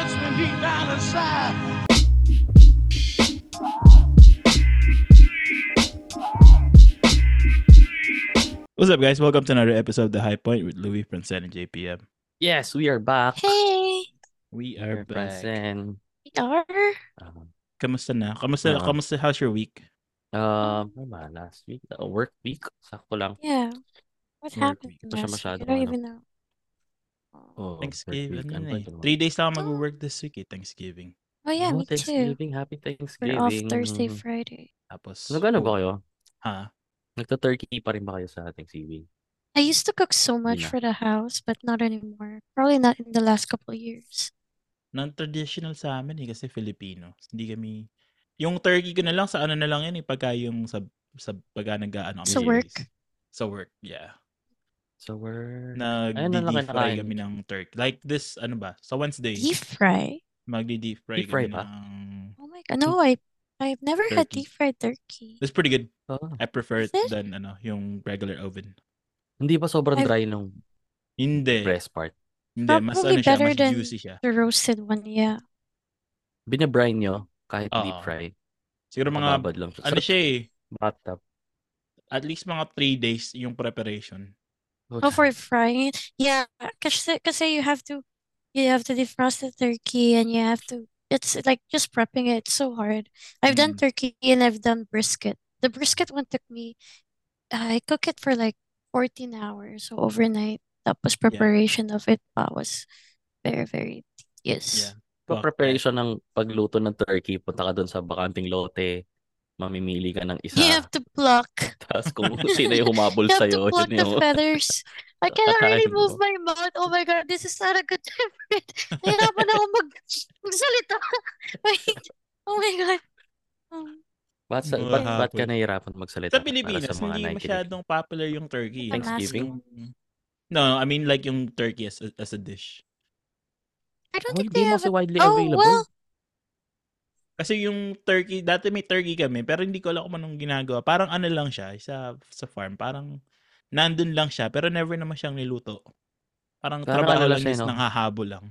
touch me deep down inside. What's up, guys? Welcome to another episode of The High Point with Louis, Francine, and JPM. Yes, we are back. Hey, We We are back. present. we are. Um, Kamusta na? Kamusta, Ah. kamusta, how's your week? um, ano ba, last week, uh, work week, sakto lang. Yeah. What Work happened week. Last week? I don't ano. even know. Oh, Thanksgiving week, yun ano eh. Three days lang ako Oh. mag-work this week eh, Thanksgiving. Oh yeah, Oh, me too. Thanksgiving, happy We're Thanksgiving. off Thursday, Mhm. Friday. Tapos, Nag-ano ba kayo? Ha? Nagta-turkey pa rin ba kayo sa Thanksgiving? I used to cook so much na. for the house, but not anymore. Probably not in the last couple of years. Non-traditional sa amin eh, kasi Filipino. Hindi kami... Yung turkey ko na lang, sa ano na lang yan eh, pagka yung sa, sa pagka nag-ano kami Sa work? Sa work, yeah. So we're... Nag-deep fry kami ng turkey. Like this, ano ba? Sa Wednesday, Deep fry? magdi-deep fry Deep fry kami ba? ng... Oh my god, no, I I've never had Turkey. deep fried turkey. It's pretty good. Oh, I prefer it it? than ano, yung regular oven. hindi ba sobrang I've- dry nung Hindi. breast part? Hindi, mas ano Probably siya, better mas than juicy siya. the roasted one, yeah. Binabrine nyo kahit deep Oo. fry. Siguro mga, lang siya. ano siya eh, bathtub. at least mga 3 days yung preparation. Oh, for frying it? Yeah, kasi, kasi you have to you have to defrost the turkey and you have to it's like just prepping it. It's so hard. I've done Mm. turkey and I've done brisket. The brisket one took me I cook it for like 14 hours so overnight. That was preparation of it pa was very very tedious. Yeah. So, preparation ng pagluto ng turkey, punta ka doon sa bakanting lote, mamimili ka ng isa, You have to pluck. tapos kung sino yung humabol You have sa'yo, to pluck the yung... feathers. I cannot really move mo. my mouth. Oh my God, this is not a good time for it. Nahirapan ako mag magsalita. Wait. Oh my God. Um, Ba't, sa, Mga ba't, ba't ka nahihirapan magsalita Sa Pilipinas, sa mga hindi nakikinig? masyadong popular yung turkey. Thanksgiving? No, I mean like yung turkey as a, as a dish. I don't Oh, think hindi they mo have it. widely Oh, available. well, Kasi yung turkey, dati may turkey kami, pero hindi ko alam kung anong ginagawa. Parang ano lang siya, sa, sa farm. Parang nandun lang siya, pero never naman siyang niluto. Parang, Parang trabaho ano lang siya, no? nanghahabol lang.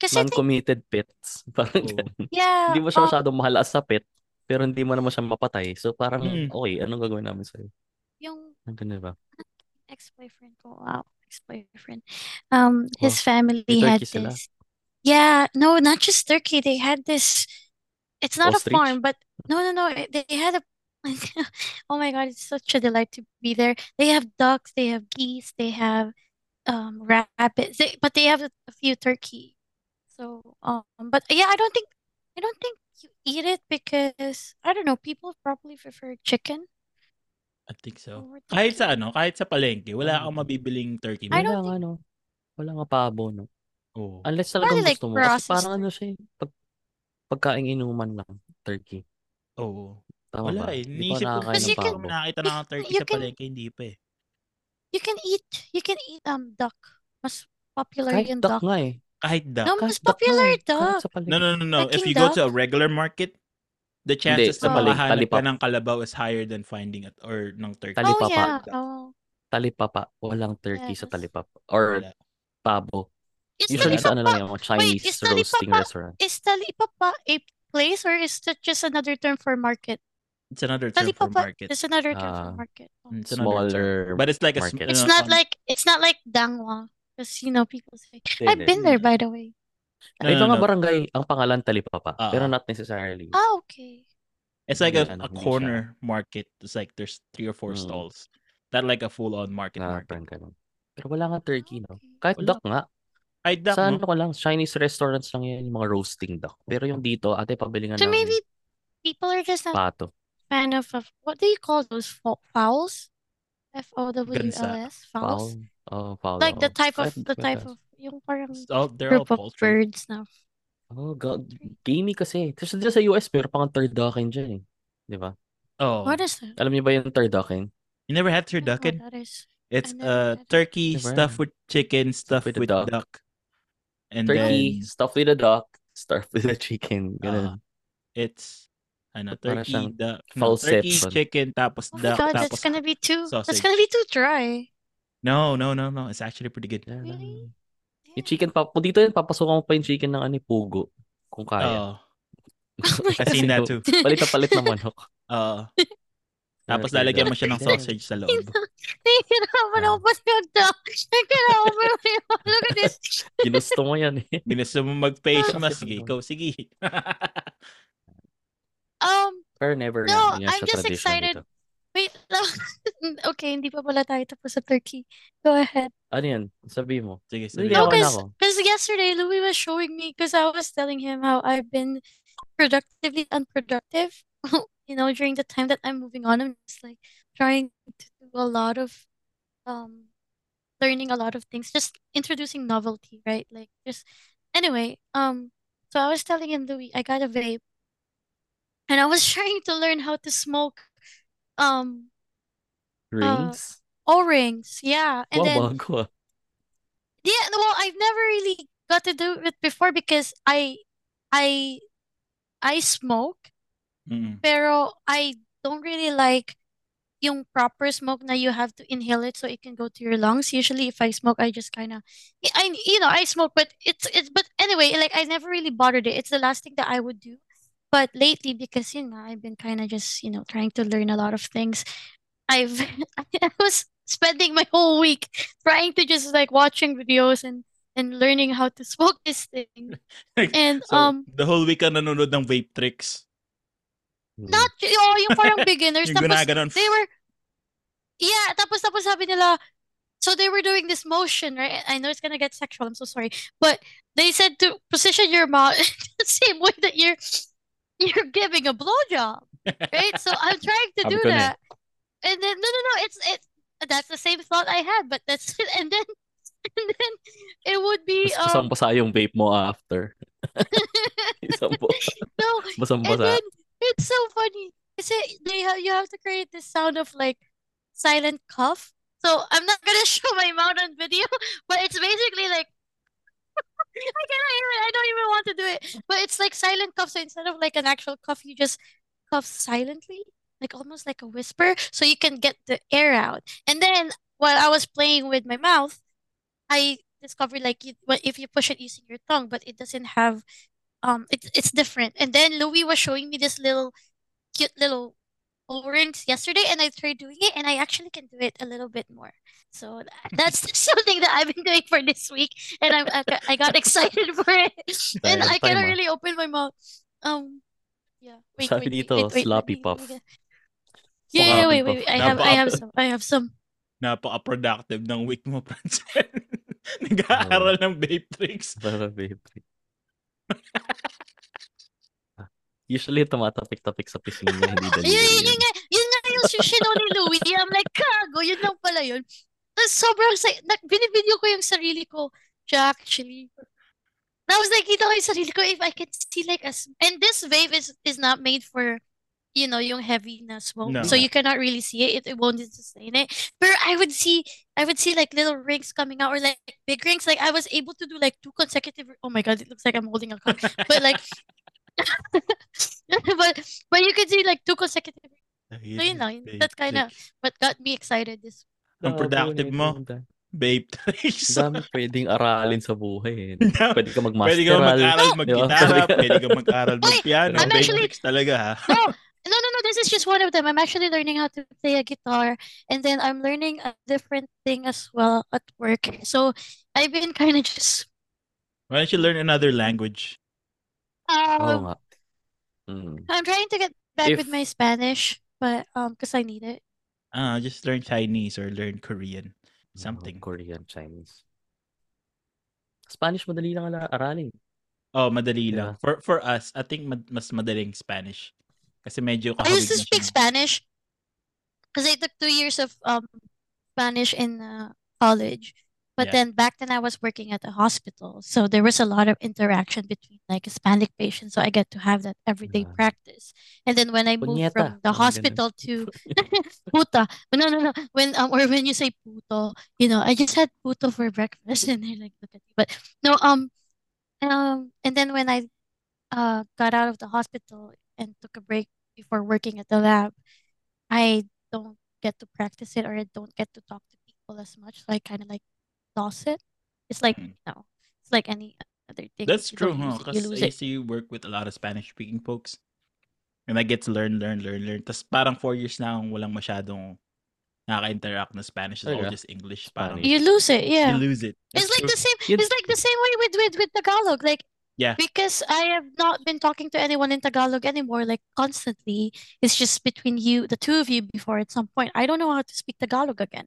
kasi I think, Non-committed pets. Parang ganun. yeah, Hindi mo siya um, masyadong mahal as a pet, pero hindi mo naman siya mapatay. So parang, Mm. okay, anong gagawin namin sa'yo? yung Ang ganun ba? ex-boyfriend ko, wow, ex-boyfriend, um, his Oh, family had sila. this. Yeah, no, not just turkey. They had this. It's not a farm, but no, no, no. They had a. Oh my God, it's such a delight to be there. They have ducks, they have geese, they have um rabbits, they, but they have a, a few turkey. So um, but yeah, I don't think I don't think you eat it because I don't know. People probably prefer chicken I think so. over Kahit sa ano, kahit sa palengke, wala Mm. akong mabibiling turkey. I don't Wala nga, no? Wala nga pabo, no? Oo. Unless Probably talagang like gusto mo. Kasi processed parang ano siya, eh, pag, pagkaing inuman lang, turkey. Oo. Tama Wala ba? eh. Hindi pa Iniisip ko, nakakain Because ng you can nakita na ng turkey you sa can palengke, hindi pa eh. you can eat you can eat um duck. Mas popular Kahit yung duck duck. nga eh. Kahit duck. No, mas popular eh. Duck. sa No, no, no, no. If Peking you go duck. to a regular market, the Hindi, chances sa na Oh. makahanap ka ng kalabaw is higher than finding it or ng turkey. Oh Talipapa. yeah. Duck. Oh Talipapa. Walang turkey sa yes. talipap. Or Wala. pabo. Is Usually sa ano talipapa lang yung wait, Chinese is roasting talipapa restaurant. is talipapa a place or is that just another term for market? It's another term for Talipapa market. is another term for Ah, market. Oh. It's another term. smaller But it's like a, market. It's ano, not um, like it's not like dangwa because you know people say I've been there by the way. no, Ay, no, ito nga no. barangay, ang pangalan talipapa. Pero Ah, not necessarily. Ah, okay. it's like a, ano, a siya. corner market. It's like there's three or four Mm, stalls. Not like a full-on market na market. Pero wala nga Ah, turkey, no? Kahit Wala. duck nga. Ay, duck, Sa no? ano ko lang, Chinese restaurants lang yan, yung mga roasting duck. Pero yung dito, ate, pabili nga So ng maybe people are just not pato. fan of, of what do you call those fo- fowls? F O W L Gansa. S fowls. Fowl. Oh, fowl. Like the Oh. type of the type of yung parang all, they're all group of poultry. birds na. Oh, God. Gamey kasi. Kasi dyan sa US, meron pang turducken dyan eh. Di ba? Oh, What is that? Alam niyo ba yung turducken? you never had I don't know what turducken? that is. It's never uh had it. turkey Never stuffed with chicken, stuffed with a with duck. duck, and Turkey, then stuffed with a duck, stuffed with a chicken. uh, Ganun. it's ano, turkey, siyang duck, no, turkey, chicken, tapos Oh duck, god, that's tapos gonna be too that's sausage. gonna be too dry. No, no, no, no. It's actually pretty good. Yeah, Really? Yung chicken, pa, kung dito yun, papasukan mo pa yung chicken ng ano, pugo. Kung kaya. Oo. Kasi na to. palit na palit na manok. Oo. Tapos lalagyan mo siya ng sausage sa loob. Nahihirapan ako Ah. pa yung dog. Nagkailangan mo Look at this. Ginusto mo yan eh. Ginusto mo mag-face Ah. mask, eh. ikaw sige. Um, Pero never No, yan. Yan I'm just excited. dito. wait lang. okay, hindi pa pala tayo tapos sa turkey. Go ahead. Ano yan? Sabi mo. sige, sige. No, ako. because yesterday Louis was showing me because I was telling him how I've been productively unproductive. You know, during the time that I'm moving on, I'm just like trying to do a lot of um learning a lot of things, just introducing novelty, right? Like just anyway, um so I was telling him Louis, I got a vape and I was trying to learn how to smoke um Rings? O-rings. Yeah. And wow, then ah. Yeah, well, I've never really got to do it before because I I I smoke, Mm. pero I don't really like yung proper smoke na you have to inhale it so it can go to your lungs. Usually if I smoke, I just kind of I you know, I smoke, but it's it's but anyway, like I never really bothered it. It's the last thing that I would do. But lately, because you know, I've been kind of just, you know, trying to learn a lot of things. I've I was spending my whole week trying to just like watching videos and and learning how to smoke this thing. And So, um the whole week ka nanonood ng vape tricks. Hmm. not oh, yung parang beginners Yung tapos gunaganon. they were yeah, tapos tapos sabi nila so they were doing this motion, right? I know it's gonna get sexual, I'm so sorry. But they said to position your mouth the same way that you're you're giving a blowjob, right? So I'm trying to do eh. that. And then no no no, it's it, that's the same thought I had, but that's it. and then and then it would be um yung vape mo after. Isang po. no and then it's so funny. They have you have to create this sound of like silent cough. So I'm not gonna show my mouth on video, but it's basically like I cannot even I don't even want to do it. But it's like silent cough. So instead of like an actual cough, you just cough silently, like almost like a whisper, so you can get the air out. And then while I was playing with my mouth, I discovered like you, if you push it using your tongue, but it doesn't have um it's it's different. And then Louis was showing me this little cute little O-rings yesterday and I tried doing it and I actually can do it a little bit more. So that's something that I've been doing for this week and I'm, I got- I got excited for it. And I cannot really open my mouth. Um yeah, wait, Sabi wait, wait, dito, wait, wait, sloppy let puff. get- Yeah, yeah, wait, wait, wait. I have I have some. I have some. Napaka-productive ng week mo, Francel. Nag-aaral ng vape tricks. Para vape. Ah, Usually, tumatapik-tapik sa pisngi niya, hindi Yun, daliri yun, yan. yun nga, yun nga yung sushino ni Louie. I'm like, kago, yun lang pala yun. Tapos sobrang, na, binibideo ko yung sarili ko. Siya actually. Tapos nakikita ko yung sarili ko if I can see like a, s- and this vape is, is not made for, you know, yung heavy na smoke. No. So you cannot really see it. It, it won't sustain it. But I would see, I would see like little rings coming out or like big rings. Like I was able to do like two consecutive, oh my God, it looks like I'm holding a cock. But like, but, but you could see like two consecutive So yun lang, Vape that kinda- what got me excited this Ang productive mo. Vape tricks. Ang dami pwedeng aralin sa buhay. Eh. Pwede ka Pwede mag-masteral. ka mag-aral mag-gitara, pwede ka mag-aral mag-piano. I'm actually- talaga ha. No, no, no, no. This is just one of them. I'm actually learning how to play a guitar, and then I'm learning a different thing as well at work. So I've been kind of just Why don't you learn another language? Oo um, nga. Mm. I'm trying to get back with my Spanish, but um, because I need it. Ah, just learn Chinese or learn Korean. Something. Korean, Chinese. Spanish, madali lang aralin. Oh, madali Yeah. lang. For for us, I think mad- mas madaling Spanish. Kasi medyo I used to speak siya. Spanish because I took two years of um Spanish in uh, college. But Yeah. then back then I was working at a hospital, so there was a lot of interaction between like Hispanic patients. So I get to have that everyday Ah. practice. And then when I moved Punyeta. from the hospital to puta, but no, no, no. When um or when you say puto, you know, I just had puto for breakfast, and they like look at me. But no, um, um, and then when I uh got out of the hospital and took a break before working at the lab, I don't get to practice it or I don't get to talk to people as much. So I kind of like lost it. It's like, Mm. you know, It's like any other thing. That's you true, don't huh? use you Because lose I it. used to work with a lot of Spanish-speaking folks. And I get to learn, learn, learn, learn. Tapos parang four years na akong walang masyadong nakaka-interact na Spanish. It's all just English. Parang Spanish. You lose it, yeah. you lose it. It's like true. the same. Yun- It's like the same way with with with Tagalog. Like Yeah. because I have not been talking to anyone in Tagalog anymore. Like constantly, it's just between you, the two of you. Before at some point, I don't know how to speak Tagalog again.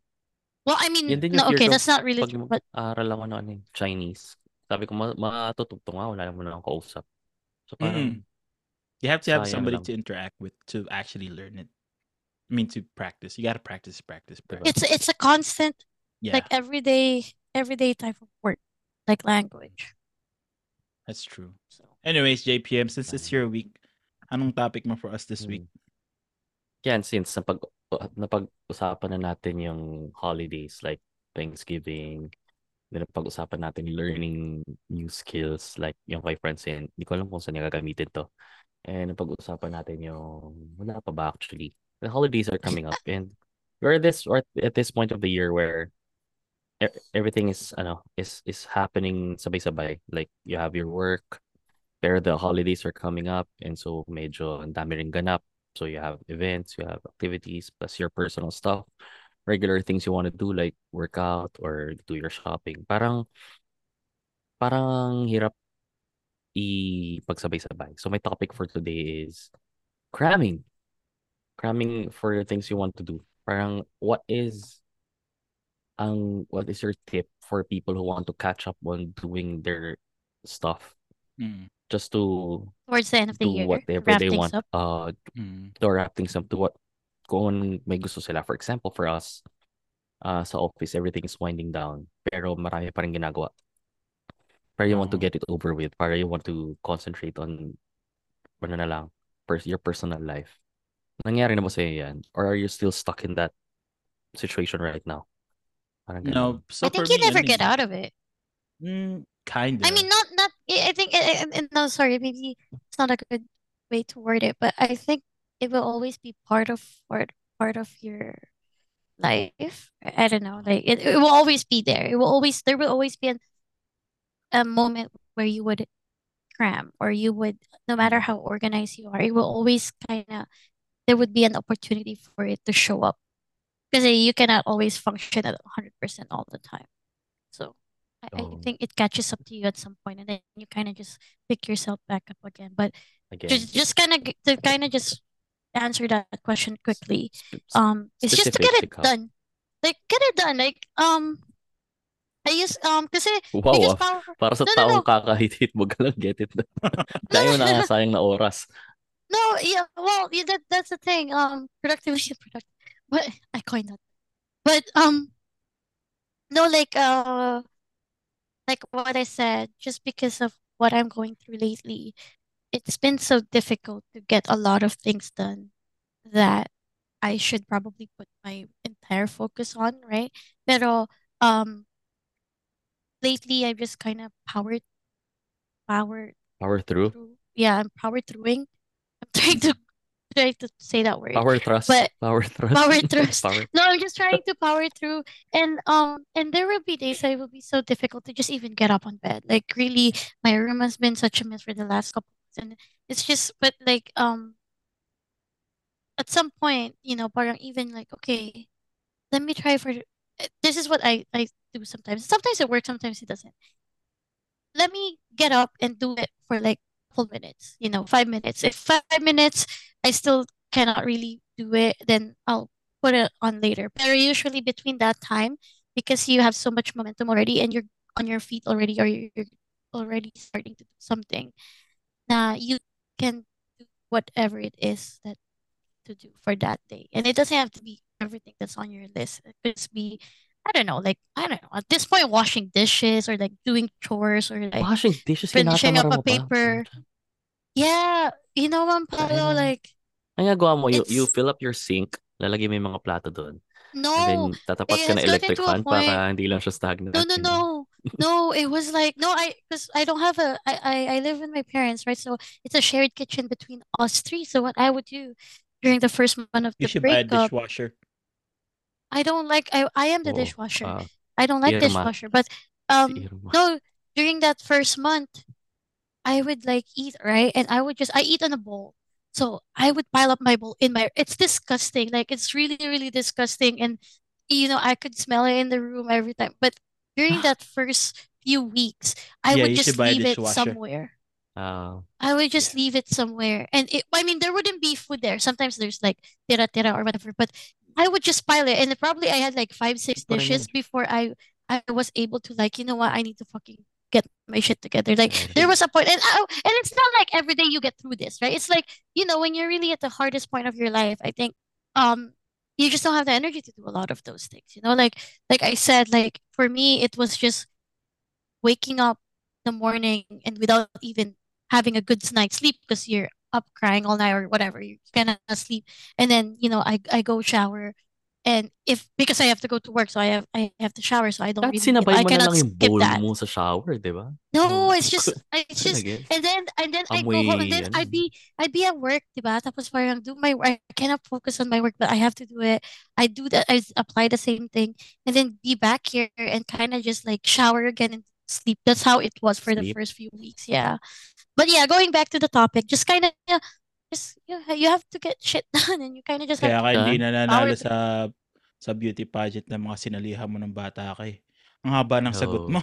Well, I mean, Yan din yung no, okay, that's not really pag true. But aral ako ng ano, Chinese. Sabi ko, ma matutugtong nga, wala naman akong kausap. So parang, You have to have somebody lang. to interact with to actually learn it. I mean, to practice. You gotta practice, practice, practice. it's it's a constant, Yeah, like everyday, everyday type of work, like language. That's true. So Anyways, JPM, since it's your week, anong topic mo for us this week? mm. Yan, since napag, uh, napag-usapan na natin yung holidays like Thanksgiving, napag-usapan natin learning new skills like yung kay Francine. Hindi ko alam kung saan niya gagamitin to. And napag-usapan natin yung, wala pa ba actually? The holidays are coming up and we're this or at this point of the year where everything is ano is is happening sabay-sabay. Like you have your work, pero the holidays are coming up and so medyo ang dami ganap. So you have events, you have activities, plus your personal stuff, regular things you want to do like workout or do your shopping. Parang parang hirap ipagsabay-sabay. So my topic for today is cramming. Cramming for the things you want to do. Parang what is ang what is your tip for people who want to catch up on doing their stuff? Mm. just to towards the end of the do year, whatever they want up. uh Mm. to wrap things up to what kung may gusto sila. For example for us uh sa office everything is winding down pero marami pa rin ginagawa. Pero you want to get it over with para you want to concentrate on ano na lang pers- your personal life. Nangyari na ba sa'yo yan? Or are you still stuck in that situation right now parang No, ganun. so I think you me, never ano get eh, out of it. Mm, kinda. I mean, not not. I I think. I, I, no, sorry. Maybe it's not a good way to word it, but I think it will always be part of part part of your life. I I don't know. Like it, it will always be there. It will always there will always be an, a moment where you would cram or you would no matter how organized you are, it will always kind of there would be an opportunity for it to show up because you cannot always function at 100% all the time. So I, I Oh. think it catches up to you at some point and then you kind of just pick yourself back up again. But again just just kind of to kind of just answer that question quickly. Um, it's just to get it ikaw. done. Like get it done. Like um, I use um kasi wow because ah. para sa No, no, taong no. kakahit-hit mo ka lang get it done dahil mo na sayang na oras No, yeah, well, yeah, that that's the thing. Um, productivity, product, but I coined that. But um, no, like uh, like what I said, just because of what I'm going through lately, it's been so difficult to get a lot of things done that I should probably put my entire focus on, right? Pero um, lately I've just kind of powered, powered power through through. Yeah, I'm power throughing. I'm trying to try to say that word. power thrust But power thrust power thrust. power No, I'm just trying to power through. And um and there will be days that it will be so difficult to just even get up on bed. Like really my room has been such a mess for the last couple of months. And it's just but like um at some point, you know, parang even like, okay, let me try for uh, this is what I, I do sometimes. Sometimes it works, sometimes it doesn't. Let me get up and do it for like couple minutes, you know, five minutes. If five minutes I still cannot really do it, then I'll put it on later. But usually between that time, because you have so much momentum already and you're on your feet already or you're already starting to do something, now you can do whatever it is that to do for that day. And it doesn't have to be everything that's on your list. It could be, I don't know, like, I don't know, at this point, washing dishes or like doing chores or like washing dishes finishing up tinatamara a mo pa paper. Yeah, you know, Ma'am Paolo, Ayun. like, ang gagawa mo you, you fill up your sink lalagay mo yung mga plato doon and no, then tatapat ka it's na electric to a fan point- para hindi lang siya stagnant no, no, no, no, it was like, no, I, because I don't have a, I, I, I live with my parents, right? So it's a shared kitchen between us three. So what I would do during the first month of You the should buy a breakup, dishwasher. I don't like, I, I am the Oo. dishwasher. Ah, I don't like Irma. dishwasher, but um, no, during that first month, I would like eat, right? And I would just I eat on a bowl. So I would pile up my bowl in my it's disgusting. Like it's really, really disgusting. And you know, I could smell it in the room every time. But during that first few weeks, I Yeah, would just leave it somewhere. Uh, I would just Yeah. leave it somewhere. And it, I mean, there wouldn't be food there. Sometimes there's like tira tira or whatever, but I would just pile it. And probably I had like five, six dishes before I I was able to like, you know what, I need to fucking get my shit together. Like there was a point, and I, and it's not like every day you get through this, right? It's like, you know, when you're really at the hardest point of your life, I think um you just don't have the energy to do a lot of those things. You know, like like I said, like for me, it was just waking up in the morning and without even having a good night's sleep because you're up crying all night or whatever, you cannot sleep. And then, you know, I I go shower and if because I have to go to work, so I have I have to shower, so I don't really, sinabay I mo cannot skip that. mo sa shower, di ba? No, Oh. it's just it's just and then and then I go home and then I'd be I'd be at work, diba? Tapos parang do my work. I cannot focus on my work, but I have to do it. I do that. I apply the same thing, and then be back here and kind of just like shower again and sleep. That's how it was for the first few weeks. Yeah, but yeah, going back to the topic, just kind of just you you have to get shit done, and you kind of just Kaya have to hindi Done. nananalo power sa sa beauty pageant ng mga sinalihan mo ng bata ka eh. Ang haba ng sagot Oo. mo.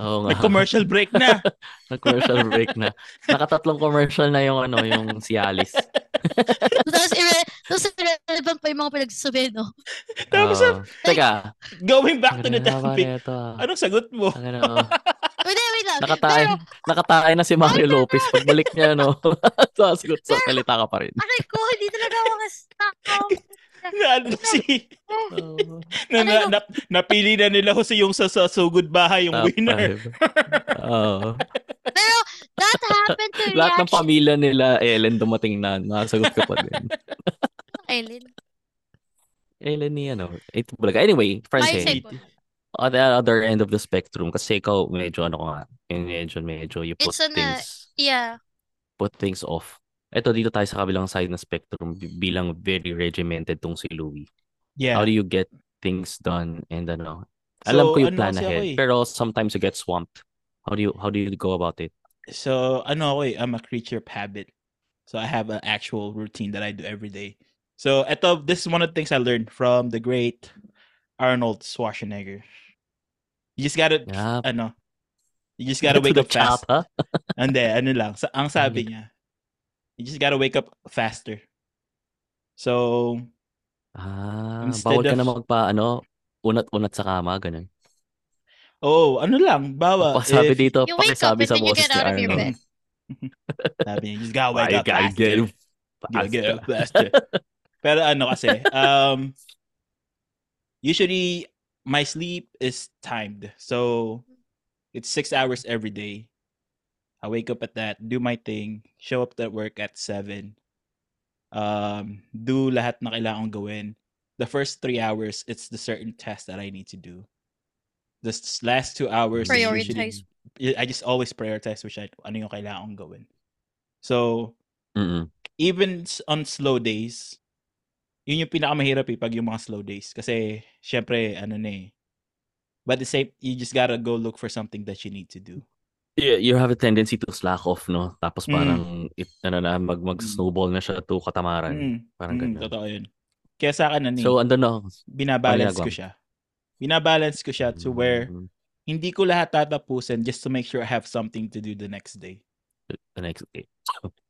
Oo May nga. commercial break na. Nag-commercial break na. Nakatatlong commercial na yung ano, yung Cialis. Tapos, irre- tapos irrelevant pa yung mga pinagsasabi, no? Tapos, Oo. Teka. going back to the topic, na ito. ah. anong sagot mo? Ang ano, Wait, wait lang. nakatay, Pero, nakatay na si Mario Lopez. Pagbalik niya, no? Sasagot sa salita ka pa rin. aray ko, hindi talaga ako kas-tao. na ano si Oo. na, na, Ano na, napili na nila Jose yung sa, sa Sugod Bahay yung Top winner. Oo. Pero, that happened to Lahat ng pamilya nila, Ellen, dumating na. Nakasagot ka pa din. Ellen. Ellen ni ano. Ito talaga. Anyway, Francine. On the other end of the spectrum, kasi ikaw medyo ano ko nga, yung medyo, medyo you put It's on a- things, Yeah. put things off. Ito, dito tayo sa kabilang side ng spectrum bi- bilang very regimented tong si Louie. Yeah. How do you get things done and ano? Alam So, ko you ano plan ahead, eh. pero sometimes you get swamped. How do you how do you go about it? So, ano ako eh, I'm a creature of habit. So, I have an actual routine that I do every day. So, eto, this is one of the things I learned from the great Arnold Schwarzenegger. You just gotta, Yeah. ano, you just gotta To wake up fast. chapa. Hindi, ano lang, sa, ang sabi niya, you just gotta wake up faster. So, Ah, Instead bawal ka of- na magpa ano, unat-unat sa kama, ganun. oh, ano lang, bawa, Pasabi if- dito, You wake up pakisabi and sa then you boses get ni out of your Arnold. bed. sabi niya, you just gotta wake Why up gotta faster. get Gotta get up faster. faster. Pero ano kasi, um, usually, my sleep is timed. So, it's six hours every day. I wake up at that, do my thing, show up at work at seven. Um, do lahat na kailangan kong gawin. The first three hours, it's the certain test that I need to do. The last two hours is usually Prioritize. I I just always prioritize which I, ano yung kailangan kong gawin. So, Mm-mm. even on slow days, yun yung pinakamahirap eh, pag yung mga slow days. Kasi, syempre, ano na eh. But the same, you just gotta go look for something that you need to do. You, you have a tendency to slack off, no? Tapos Mm. parang, it, ano na, mag, mag-snowball na siya to katamaran. Mm, Parang mm, ganun. totoo yun. Kaya sa akin, ano eh, So, ando na. binabalance ko siya. Binabalance ko siya to where Mm, hindi ko lahat tatapusin just to make sure I have something to do the next day. the next day.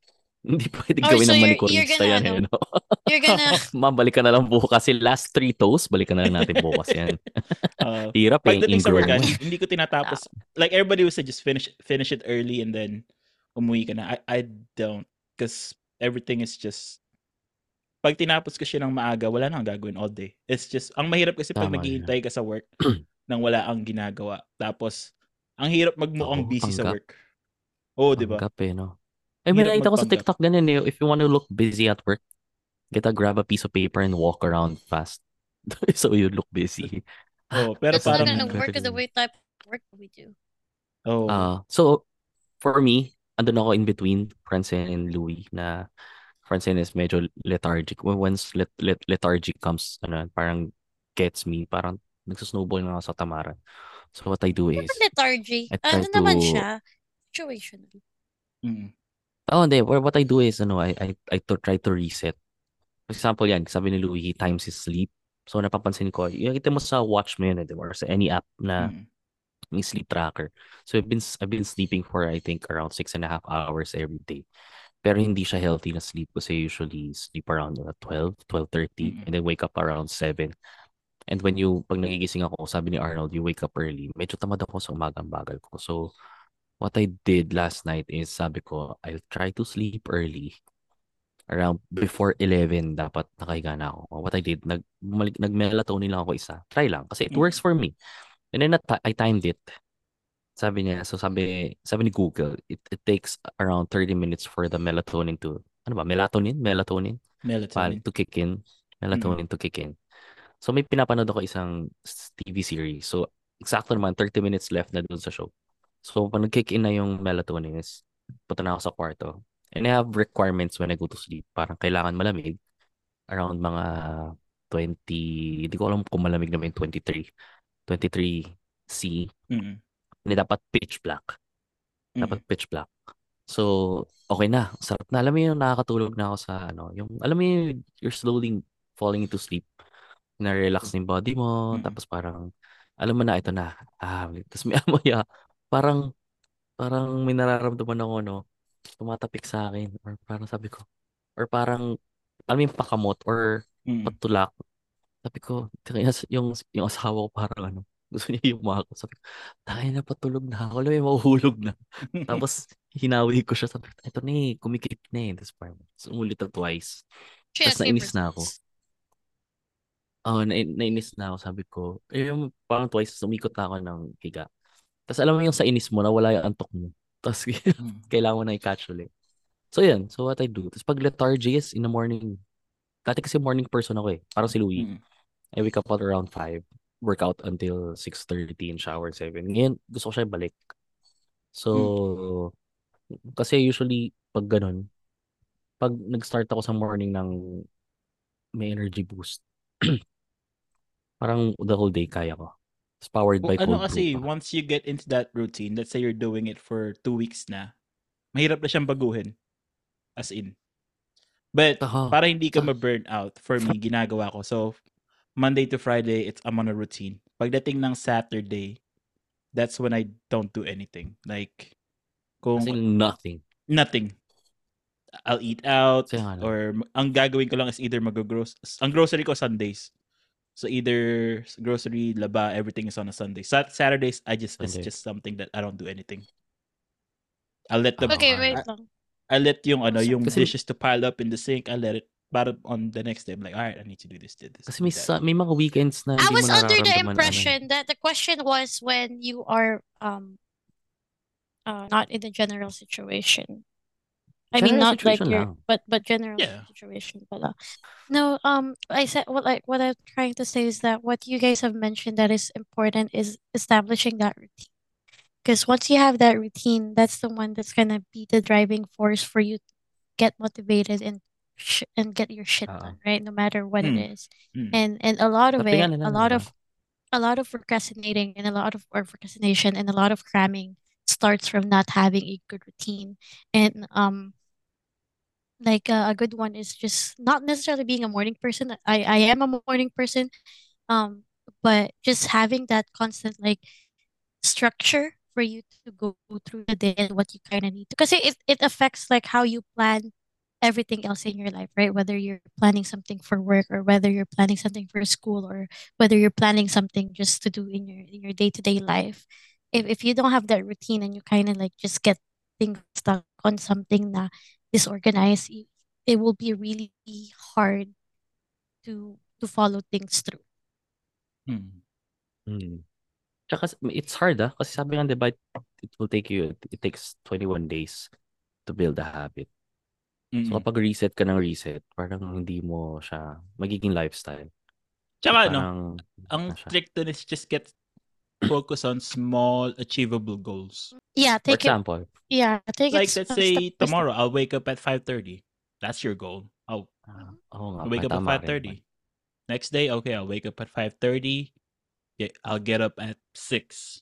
Hindi pwedeng Oh, gawin so ng you're- you're manikurista gonna, yan, eh, ano, no? You're gonna, Mabalik ka na lang bukas. Kasi last three toes, balikan na lang natin bukas yan. Uh, Hirap eh, pagdating sa work, ingrown ah, mo. hindi ko tinatapos. Like everybody would say, just finish finish it early and then umuwi ka na. I, I don't. Because everything is just, pag tinapos ko siya ng maaga, wala nang gagawin all day. It's just, ang mahirap kasi pag naghihintay ka sa work nang wala ang ginagawa. Tapos, ang hirap magmukhang busy sa panggap. work. Oo, di ba? Panggap eh, no? Eh, may Hirap nakita ko sa magpanggap. TikTok ganun eh. If you want to look busy at work, get a grab a piece of paper and walk around fast. so you look busy. Oh, pero that's not parang, gonna ano, work the way type of work we do. oo. Uh, so, for me, andun ako in between Francine and Louis na Francine is medyo lethargic. When once let, let, lethargic comes, ano, parang gets me, parang nagsusnowball na ako sa tamaran. So what I do is, Never lethargy. I try Ano naman siya? Situational. Mm. Oh hindi, Wha- what I do is, ano, I, I, I to try to reset. For example, yan, sabi ni Louis, he times his sleep. So napapansin ko, yung kita mo sa watch mo yun, eh, or sa any app na Mm. may sleep tracker. So I've been I've been sleeping for I think around six and a half hours every day. Pero hindi siya healthy na sleep kasi usually sleep around uh, 12, 12.30 Mm. and then wake up around 7. And when you, pag nagigising ako, sabi ni Arnold, you wake up early. Medyo tamad ako sa umagang bagal ko. So what I did last night is sabi ko, I'll try to sleep early. Around before 11, dapat nakahiga na ako. What I did, nag, bumalik- nag-melatonin lang ako isa. Try lang. Kasi it Mm. works for me. And then I timed it. Sabi niya, so sabi, sabi ni Google, it, it takes around 30 minutes for the melatonin to, ano ba, melatonin? Melatonin? Pal, Melatonin. to kick in. Melatonin to kick in. So may pinapanood ako isang TV series. So eksakto naman, 30 minutes left na dun sa show. So pag nag-kick in na yung melatonin is, punta na ako sa kwarto. And I have requirements when I go to sleep. Parang kailangan malamig. Around mga 20, hindi ko alam kung malamig naman yung 23. 23 C. Mm. Hindi dapat pitch black. Dapat Mm. pitch black. So, okay na. Sarap na. Alam mo yung nakakatulog na ako sa ano, yung, alam mo yung you're slowly falling into sleep. Na-relax na yung body mo. Mm. Tapos parang, alam mo na, ito na. Ah, tapos may amoy ah. Parang, parang may nararamdaman ako, no, tumatapik sa akin. Or parang sabi ko, or parang, alam mo yung pakamot or Mm. patulak. Sabi ko, yung, yung asawa ko parang ano, gusto niya yumako. Sabi ko, tayo na patulog na ako. Alam mo, yung mahuhulog na. Tapos, hinawi ko siya. Sabi ko, ito na eh, kumikit na eh. Tapos parang, umulit na twice. She Tapos nainis na ako. Oo, na, nainis na ako. Sabi ko, eh, yung parang twice, umikot na ako ng higa. Tapos alam mo yung sa inis mo, nawala yung antok mo. Tapos Mm. kailangan mo na i-catch ulit. So yun, so what I do. Tapos pag lethargy is in the morning. Dati kasi morning person ako eh. Parang si Louis. Mm. I wake up at around 5, work out until 6.30 and shower 7. Ngayon, gusto ko siya balik. So, kasi usually, pag ganun, pag nag-start ako sa morning ng may energy boost, parang the whole day kaya ko. It's powered by Kung ano kasi, pa. once you get into that routine, let's say you're doing it for two weeks na, mahirap na siyang baguhin. As in. But, Aha. para hindi ka Ah. ma-burn out, for me, ginagawa ko. So, Monday to Friday, it's I'm on a routine. Pagdating ng Saturday, that's when I don't do anything. Like, kung As in nothing. nothing. I'll eat out or ang gagawin ko lang is either mag-gross ang grocery ko Sundays. So either s- grocery, laba, everything is on a Sunday. Sat Saturdays I just it's just something that I don't do anything. I'll let the Okay, wait I, lang. I let yung ano yung Kasi- dishes to pile up in the sink. I let it but on the next day I'm like, all right, I need to do this, do this. Kasi do may, that." sa, may mga weekends na I hindi was under the nararamdaman ano eh. impression that the question was when you are um uh not in a general situation. I mean not like your lang. but but general Yeah. situation pala. No, um I said what like what I'm trying to say is that what you guys have mentioned that is important is establishing that routine. Because once you have that routine, that's the one that's gonna be the driving force for you to get motivated and sh- and get your shit Oo. done, right? No matter what it Mm. is. Mm. And and a lot of Sabi it, a lot of a lot of procrastinating and a lot of or procrastination and a lot of cramming starts from not having a good routine. And um like uh, a good one is just not necessarily being a morning person. I I am a morning person. Um but just having that constant like structure for you to go through the day and what you kind of need to because it, it affects like how you plan everything else in your life right whether you're planning something for work or whether you're planning something for school or whether you're planning something just to do in your in your day-to-day life if, if you don't have that routine and you kind of like just get things stuck on something na disorganized it will be really hard to to follow things through Mm. Hmm. Tsaka it's hard ah. Kasi sabi nga, di ba, it will take you, it takes 21 days to build a habit. So Mm. kapag reset ka ng reset, parang hindi mo siya magiging lifestyle. Tsaka ano, Parang, ang na siya. trick dun is just get focus on small achievable goals. yeah For take it example, yeah take Like it Like let's step say step tomorrow I'll wake up at 5:30. That's your goal. Oh, ah, oo nga, I'll wake up at tama rin 5:30. Next day, okay, I'll wake up at 5:30. get, I'll get up at 6.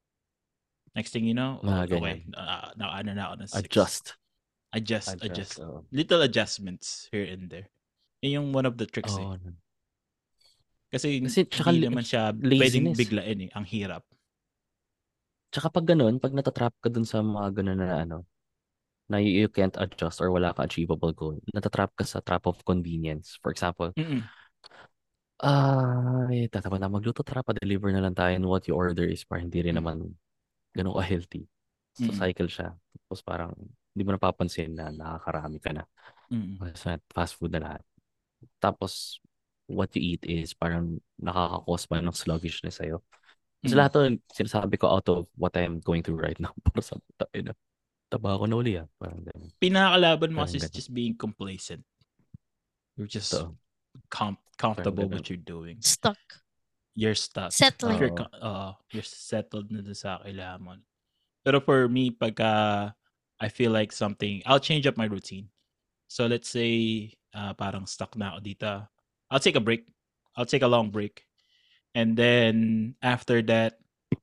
Next thing you know, Mga oh, okay, ganyan. uh, na ano na ako ng 6. Adjust. Adjust, Adjust. adjust. oo. Little adjustments here and there. Yun yung one of the tricks eh. Oo. Kasi, Kasi tsaka hindi li- naman siya pwedeng laziness. biglain eh. Ang hirap. Tsaka pag ganun, pag natatrap ka dun sa mga ganun na ano, na you, you can't adjust or wala ka achievable goal, natatrap ka sa trap of convenience. For example, Mm-mm. ay, tatapos na magluto, tara pa, deliver na lang tayo and what you order is parang hindi rin Mm. naman ganun ka-healthy. So, Mm-mm. cycle siya. Tapos parang hindi mo napapansin na nakakarami ka na. Mm-mm. Basta fast food na lahat. Tapos, what you eat is parang nakaka-cause pa ng sluggishness sa'yo. Kasi Mm. lahat to, sinasabi ko out of what I'm going through right now. Para sa tayo na. Taba ko na uli ah. Parang ganun. Pinakakalaban mo kasi is just being complacent. You're just So, com- comfortable ganun. what you're doing. Stuck. You're stuck. Settling. You're, uh, you're settled na dun sa kailangan mo. Pero for me, pagka I feel like something, I'll change up my routine. So let's say, uh, parang stuck na ako dito. I'll take a break. I'll take a long break. And then, after that,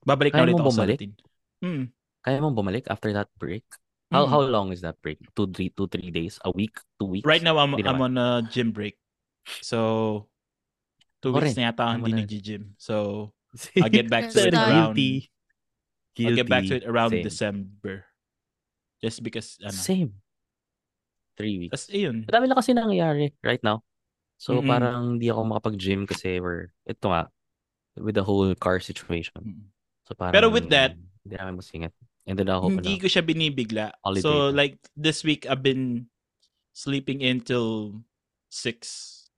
babalik na Kaya ulit ako sa bumalik? routine. Hmm. Kaya mong bumalik after that break? How Mm. how long is that break? Two, three, two, three days? A week? Two weeks? Right now, I'm, Hindi I'm naman. on a gym break. So, two Ako weeks na yata ako hindi on a- nag-gym. So, I'll get back to it around, Guilty. I'll get back to it around Same. December. Just because, ano. Same. Three weeks. Tapos, ayun. Madami lang kasi nangyayari right now. So, Mm-mm. parang hindi ako makapag-gym kasi we're, ito nga, with the whole car situation. So, parang, Pero with that, hindi namin masingit. And then ako, hindi ko siya binibigla. Holiday So, like, this week, I've been sleeping in till 6.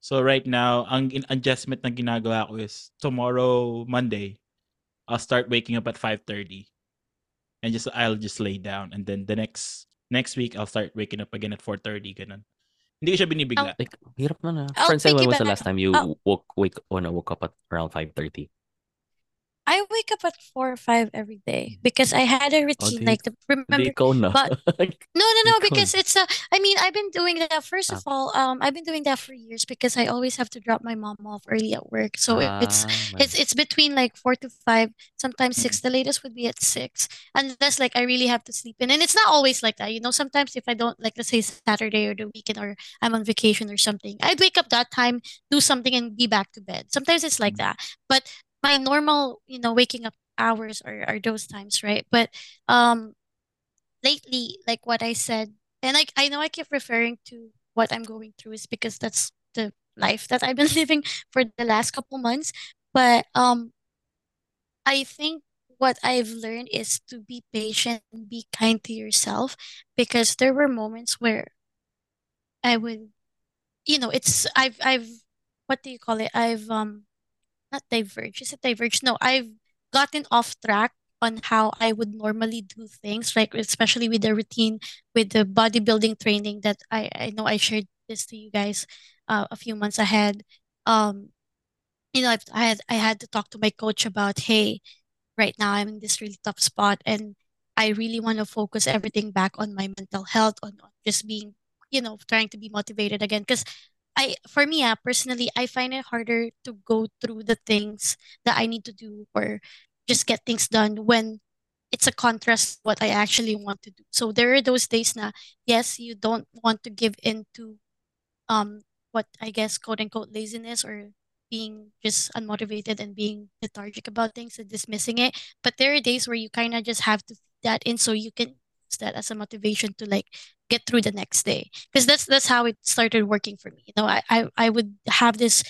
So, right now, ang in- adjustment na ginagawa ko is, tomorrow, Monday, I'll start waking up at 5.30. And just, I'll just lay down. And then the next, next week, I'll start waking up again at 4.30, ganun. Hindi ko siya binibigla. like, hirap na na. I'll Friends, when was the last time you Oh. woke, wake, oh, no, woke up at around 5.30? I wake up at four or five every day because I had a routine. di- Like the, remember? but- No, no, no. Because it's a. I mean, I've been doing that. First of Ah. all, um, I've been doing that for years because I always have to drop my mom off early at work. So it- it's Ah, it's it's between like four to five, sometimes Mm-hmm. six. The latest would be at six, and that's like I really have to sleep in. And it's not always like that, you know. Sometimes if I don't like, let's say Saturday or the weekend, or I'm on vacation or something, I'd wake up that time, do something, and be back to bed. Sometimes it's like Mm-hmm. that, but my normal, you know, waking up hours are are those times, right? But um, lately, like what I said, and like I know I keep referring to what I'm going through is because that's the life that I've been living for the last couple months. But um, I think what I've learned is to be patient and be kind to yourself because there were moments where I would, you know, it's I've I've what do you call it? I've um not diverged. Is it diverged? No, I've gotten off track on how I would normally do things, like especially with the routine, with the bodybuilding training that I I know I shared this to you guys uh, a few months ahead. Um, you know, I've, I had I had to talk to my coach about, hey, right now I'm in this really tough spot, and I really want to focus everything back on my mental health, on, on just being, you know, trying to be motivated again. Because I, for me, uh, personally, I find it harder to go through the things that I need to do or just get things done when it's a contrast what I actually want to do. So there are those days na, yes, you don't want to give in to um what I guess quote unquote laziness or being just unmotivated and being lethargic about things and dismissing it. But there are days where you kind of just have to feed that in so you can use that as a motivation to like get through the next day. Because that's that's how it started working for me. You know, I I, I would have this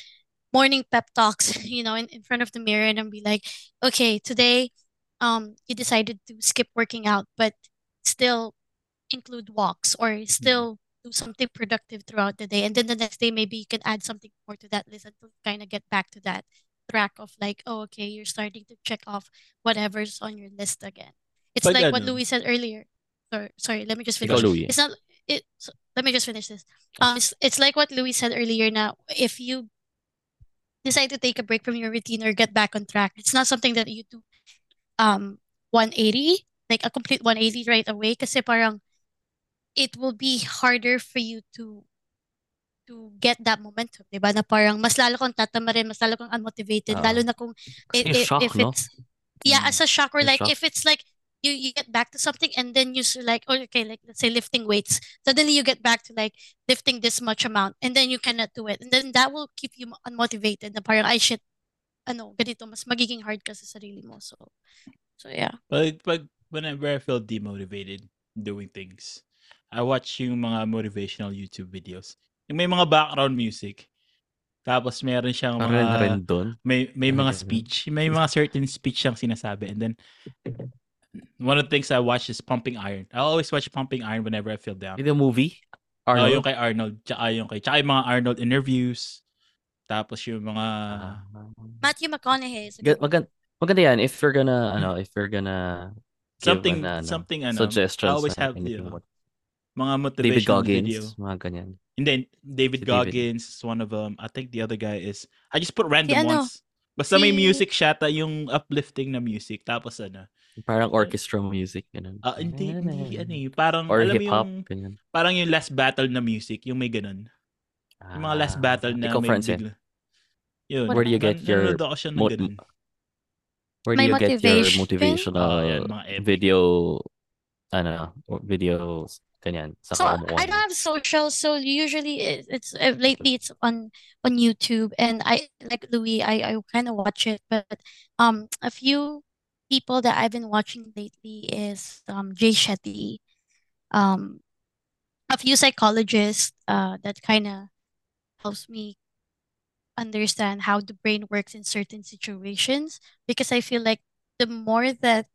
morning pep talks, you know, in, in front of the mirror and I'd be like, okay, today um you decided to skip working out, but still include walks or still do something productive throughout the day. And then the next day, maybe you can add something more to that list you kind of get back to that track of like, oh, okay, you're starting to check off whatever's on your list again. It's Pag like what ano- Louis said earlier. Sorry, sorry, let me just finish. Louie. It's not it so, let me just finish this. Um it's, it's like what Louis said earlier now. If you decide to take a break from your routine or get back on track, it's not something that you do um 180, like a complete 180 right away kasi parang it will be harder for you to to get that momentum, 'di ba? Na parang mas lalo kang tatamarin, mas lalo kang unmotivated, Oo. lalo na kung Kasi i- yung i- shock, if no? it's yeah, Mm. as a shock or like shock. if it's like you you get back to something and then you s- like oh, okay, like let's say lifting weights. Suddenly you get back to like lifting this much amount and then you cannot do it. And then that will keep you unmotivated na parang ay shit, ano, ganito mas magiging hard ka sa sarili mo. So so yeah. but pag, whenever I feel demotivated doing things, I watch yung mga motivational YouTube videos. Yung may mga background music. Tapos meron siyang Parang mga, rin doon. may, may mga speech. May mga certain speech siyang sinasabi. And then, one of the things I watch is Pumping Iron. I always watch Pumping Iron whenever I feel down. Yung movie? Oh, Arnold? yung kay Arnold. Tsaka yung kay, tsaka yung mga Arnold interviews. Tapos yung mga, Ah. Matthew McConaughey one. maganda, maganda yan if you're gonna, ano, if you're gonna something, an, ano, something, ano, suggestions I always have, you anything know, mga David motivational Goggins, video. mga ganyan. And then David Si David. Goggins is one of them. I think the other guy is I just put random ano, ones. Basta may si- music siya ta yung uplifting na music tapos ano. Parang orchestra music, ganun. Ah, hindi hindi ano eh, parang Or alam mo hip-hop, yung ganyan. parang yung last battle na music, yung may ganun. Yung mga last Ah, battle na Ikaw, may Francine, bigla. Yun. where do you get your nanonood ako siya ng mot- ganun. where do May you get your motivation? motivational Ah, yan, mga epic. video, ano, or videos, ganyan, sa So I mo? don't have social, so usually it- it's uh, lately it's on on YouTube, and I like Louis, I I kind of watch it, but um a few people that I've been watching lately is um Jay Shetty, um a few psychologists uh that kind of helps me understand how the brain works in certain situations because I feel like the more that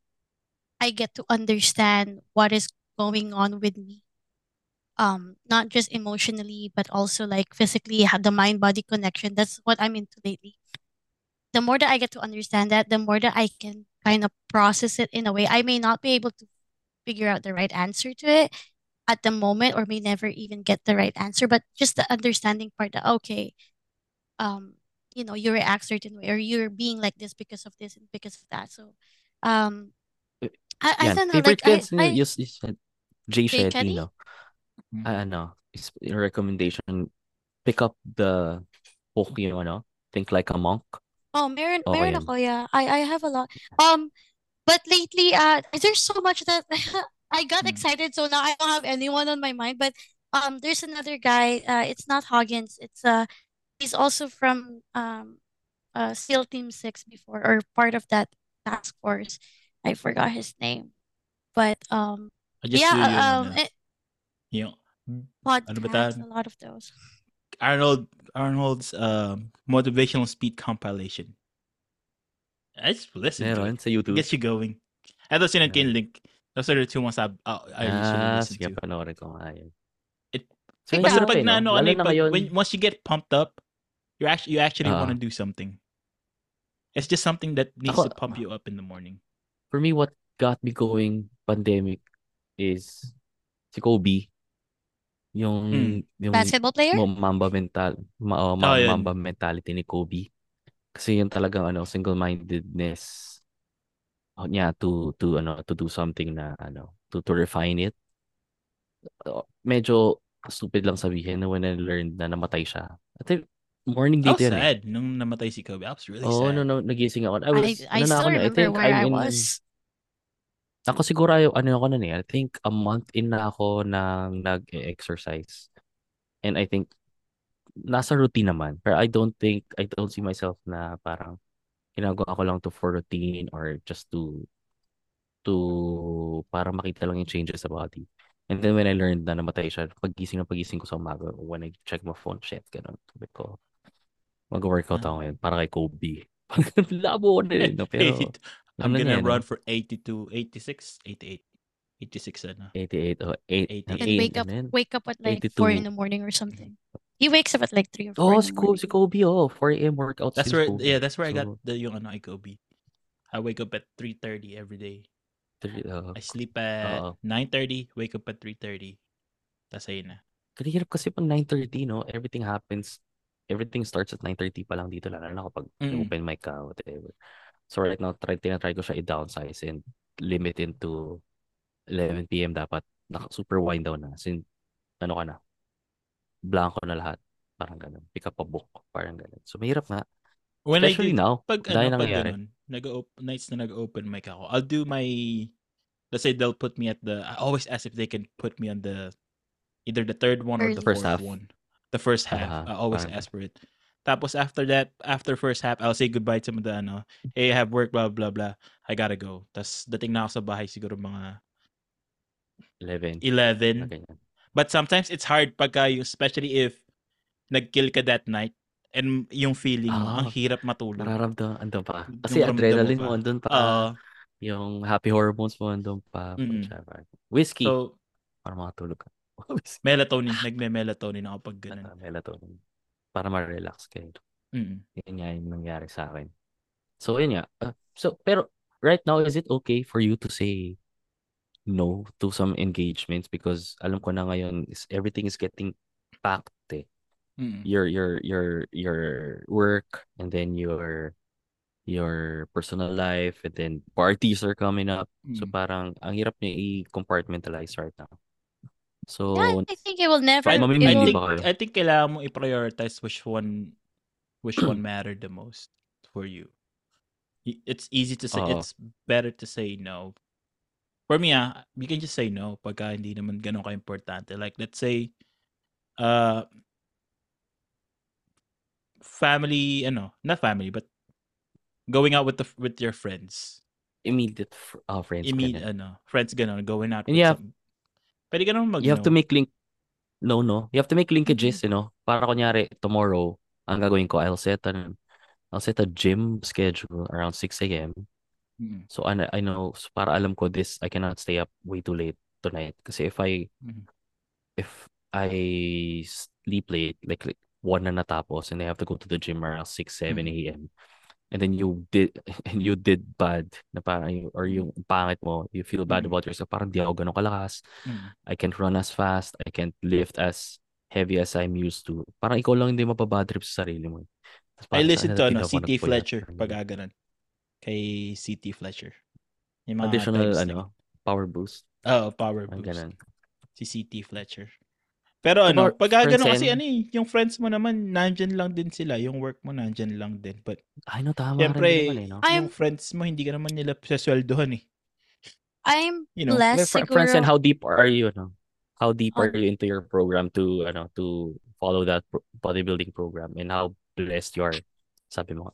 I get to understand what is going on with me um not just emotionally but also like physically the mind body connection that's what i'm into lately. The more that i get to understand that the more that i can kind of process it in a way i may not be able to figure out the right answer to it at the moment or may never even get the right answer but just the understanding part that okay um you know you react certain way or you're being like this because of this and because of that so um Eh, I, I don't know favorite like I, ko yan, I you, you said, Jay Jay Shetty, Shetty? no? Mm. Ah, ano, is your recommendation, pick up the book yung ano, Think Like a Monk. Oh, meron, Okay meron yan. ako, yeah. I, I have a lot. Um, but lately, uh, there's so much that I got Hmm. excited, so now I don't have anyone on my mind. But um, there's another guy. Uh, it's not Goggins. It's uh, he's also from um, uh, SEAL Team Six before, or part of that task force. I forgot his name, but um, I just yeah, um, eh, yung Ano ba podcast, a lot of those. Arnold Arnold's um, motivational speed compilation. I just listen to Meron it. sa YouTube. Gets you going. Ito sinend ko yung link. Those are the two ones I, I usually Ah, listen sige, to. panoorin ko nga yun. It- So, Basta pag eh, no? naano ka Lalo na, na pag, when, once you get pumped up, you actually you actually Ah. want to do something. It's just something that needs Ako- to pump you up in the morning. for me, what got me going pandemic is si Kobe. Yung, Hmm. yung Basketball player? Mamba mental, ma, oh, ma- Oh, yun. Mamba mentality ni Kobe. Kasi yung talagang ano, single-mindedness oh, niya to to ano to do something na ano to to refine it. Uh, medyo stupid lang sabihin na when I learned na namatay siya. At morning I was dito yan eh. sad nung namatay si Kobe. I was really Oo, sad. no, no, nagising ako. I I, was, I ano na still ako na, I remember think where I'm I in, was. Ako siguro, ay, ano ako na eh, I think a month in na ako nang nag-exercise. And I think, nasa routine naman. Pero I don't think, I don't see myself na parang, ginagawa ko lang to for routine or just to, to, para makita lang yung changes sa body. And then when I learned na namatay siya, pagising na pagising ko sa umaga, when I check my phone, shit, ganun. Sabi ko, mag-workout ako ngayon para kay Kobe. Labo ko na rin, no? Pero, 82. I'm ano gonna yan, run for 82, 86, 88. 86 ano. 88 or 8, 88. And eight, wake up wake up at like four 82. in the morning or something. He wakes up at like three or four Oh, in si, Ko- si. Kobe, oh. 4 a.m. workout That's where Kobe. yeah, that's where I got So, the yung ano ay Kobe. I wake up at 3:30 every day. uh, I sleep at Oo. 9:30, wake up at 3:30. Tapos ayun na. Kahirap kasi pag 9.30, no? Everything happens, everything starts at 9.30 pa lang dito, lalo na kapag Mm. open mic ka, whatever. So right now, try, tinatry ko siya i-downsize and limit into 11 p.m. dapat naka, super wind down na. Sin, ano ka na, blanco na lahat. Parang ganun. Pick up a book. Parang ganun. So, mahirap nga. When I Especially do, now, pag dahil ano, pag nangyayari. ganun, nag nights na nag-open mic ako, I'll do my, let's say they'll put me at the, I always ask if they can put me on the, either the third one or the. First fourth half. one. The first half. Ah, I always parang ask for it. Tapos after that, after first half, I'll say goodbye to the ano, hey, I have work, blah, blah, blah. I gotta go. Tapos dating na ako sa bahay siguro mga 11. 11. na ganyan. But sometimes it's hard pagka, yung- especially if nag-kill ka that night and yung feeling mo, ang Ah, hirap matulog. Nararamdaman, andun pa. Yung Kasi mo adrenaline mo pa. andun pa. Oo. yung happy hormones mo andun pa. Mm. Putya, Whiskey. so, para makatulog ka. Melatonin. Nagme-melatonin ako pag ganun. Ah, melatonin. Para ma-relax kayo. Mm. Yun nga yung nangyari sa akin. So, yun nga. Uh, so, pero right now, is it okay for you to say no to some engagements? Because alam ko na ngayon, is everything is getting packed eh. Mm. Your, your, your, your work and then your your personal life and then parties are coming up. So Mm. parang ang hirap niya i-compartmentalize right now. So, Yeah, I think it will never. Fine, it mamimili I will, think ba kayo? I think kailangan mo i-prioritize which one which one mattered the most for you. Y- It's easy to say Oo. it's better to say no. For me, ah, you can just say no pagka hindi naman ganun ka-importante. Like let's say uh family ano, not family but going out with the with your friends. immediate fr- uh, friends. Immediate ganun. ano, friends ganun, going out And with you have- some Pwede ka naman mag You have to make link no no. You have to make linkages, you know. Para kunyari tomorrow, ang gagawin ko, I'll set an I'll set a gym schedule around 6 a.m. Mm, So I, I know so para alam ko this I cannot stay up way too late tonight kasi if I Mhm. if I sleep late like, like 1 na natapos and I have to go to the gym around 6 7 Mhm. a.m. and then you did and you did bad na parang or yung pangit mo you feel bad Mhm. about yourself parang di ako ganun kalakas mm. I can't run as fast I can't lift as heavy as I'm used to parang ikaw lang hindi mapabad trip sa sarili mo I listen "Ay, to ano, CT nagpuyat." Fletcher pag ganun. gaganon. Kay CT Fletcher. Yung mga additional ano power boost Oh, power boost. ganun Si CT Fletcher. Pero ano, pag gaganon friends kasi ano eh, yung friends mo naman, nandyan lang din sila. Yung work mo, nandyan lang din. But, ay no tama syempre, rin naman eh no I'm- yung friends mo, hindi ka naman nila sasweldohan eh. I'm You know, blessed fr- friends and siguro. how deep are you no how deep are Um, you into your program to ano to follow that pro- bodybuilding program and how blessed you are sabi mo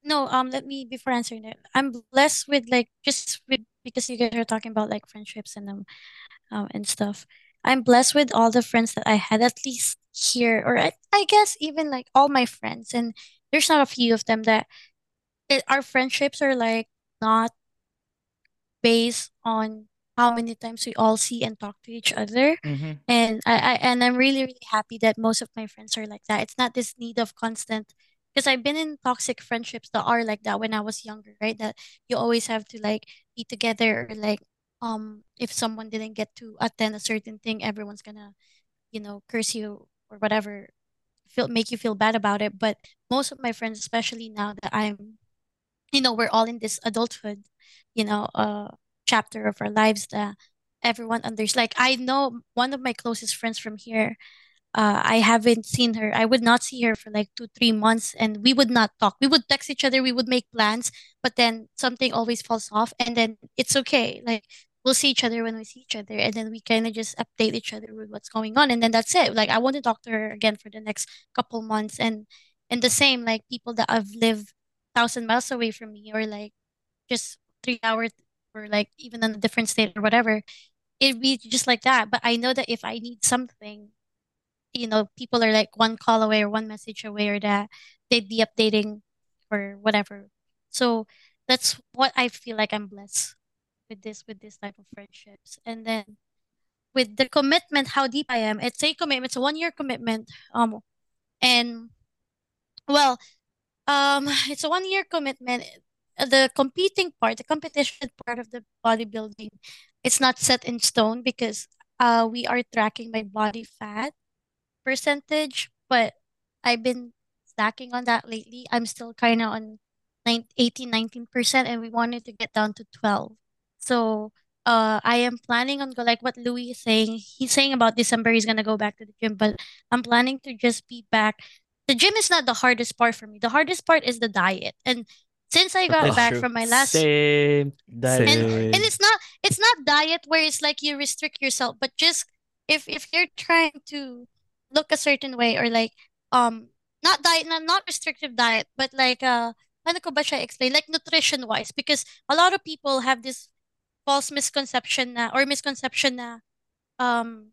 No, um, let me before answering that. I'm blessed with like just with because you guys are talking about like friendships and um, um and stuff. I'm blessed with all the friends that I had at least here, or I, I guess even like all my friends, and there's not a few of them that it, our friendships are like not based on how many times we all see and talk to each other. Mhm. And I, I and I'm really, really happy that most of my friends are like that. It's not this need of constant because I've been in toxic friendships that are like that when I was younger, right? That you always have to like be together or like um if someone didn't get to attend a certain thing, everyone's gonna, you know, curse you or whatever, feel make you feel bad about it. But most of my friends, especially now that I'm, you know, we're all in this adulthood, you know, uh chapter of our lives that everyone understands. Like I know one of my closest friends from here. Uh, I haven't seen her. I would not see her for like two, three months, and we would not talk. We would text each other. We would make plans, but then something always falls off, and then it's okay. Like we'll see each other when we see each other, and then we kind of just update each other with what's going on, and then that's it. Like I want to talk to her again for the next couple months, and and the same like people that I've lived thousand miles away from me, or like just three hours, or like even in a different state or whatever. It'd be just like that. But I know that if I need something, you know, people are like one call away or one message away, or that they'd be updating or whatever. So that's what I feel like I'm blessed with this with this type of friendships. And then with the commitment, how deep I am. It's a commitment, it's a one year commitment. Um and well, um it's a one year commitment. The competing part, the competition part of the bodybuilding, it's not set in stone because uh we are tracking my body fat percentage, but I've been stacking on that lately. I'm still kind of on nine, 18, 19%, and we wanted to get down to 12. So uh I am planning on go like what Louis is saying. He's saying about December he's gonna go back to the gym, but I'm planning to just be back. The gym is not the hardest part for me. The hardest part is the diet. And since I got That's back true. from my last Same. That and and it's not it's not diet where it's like you restrict yourself, but just if if you're trying to look a certain way or like um not diet not, not restrictive diet, but like uh paano ko ba siya explain? Like nutrition wise, because a lot of people have this false misconception na or misconception na um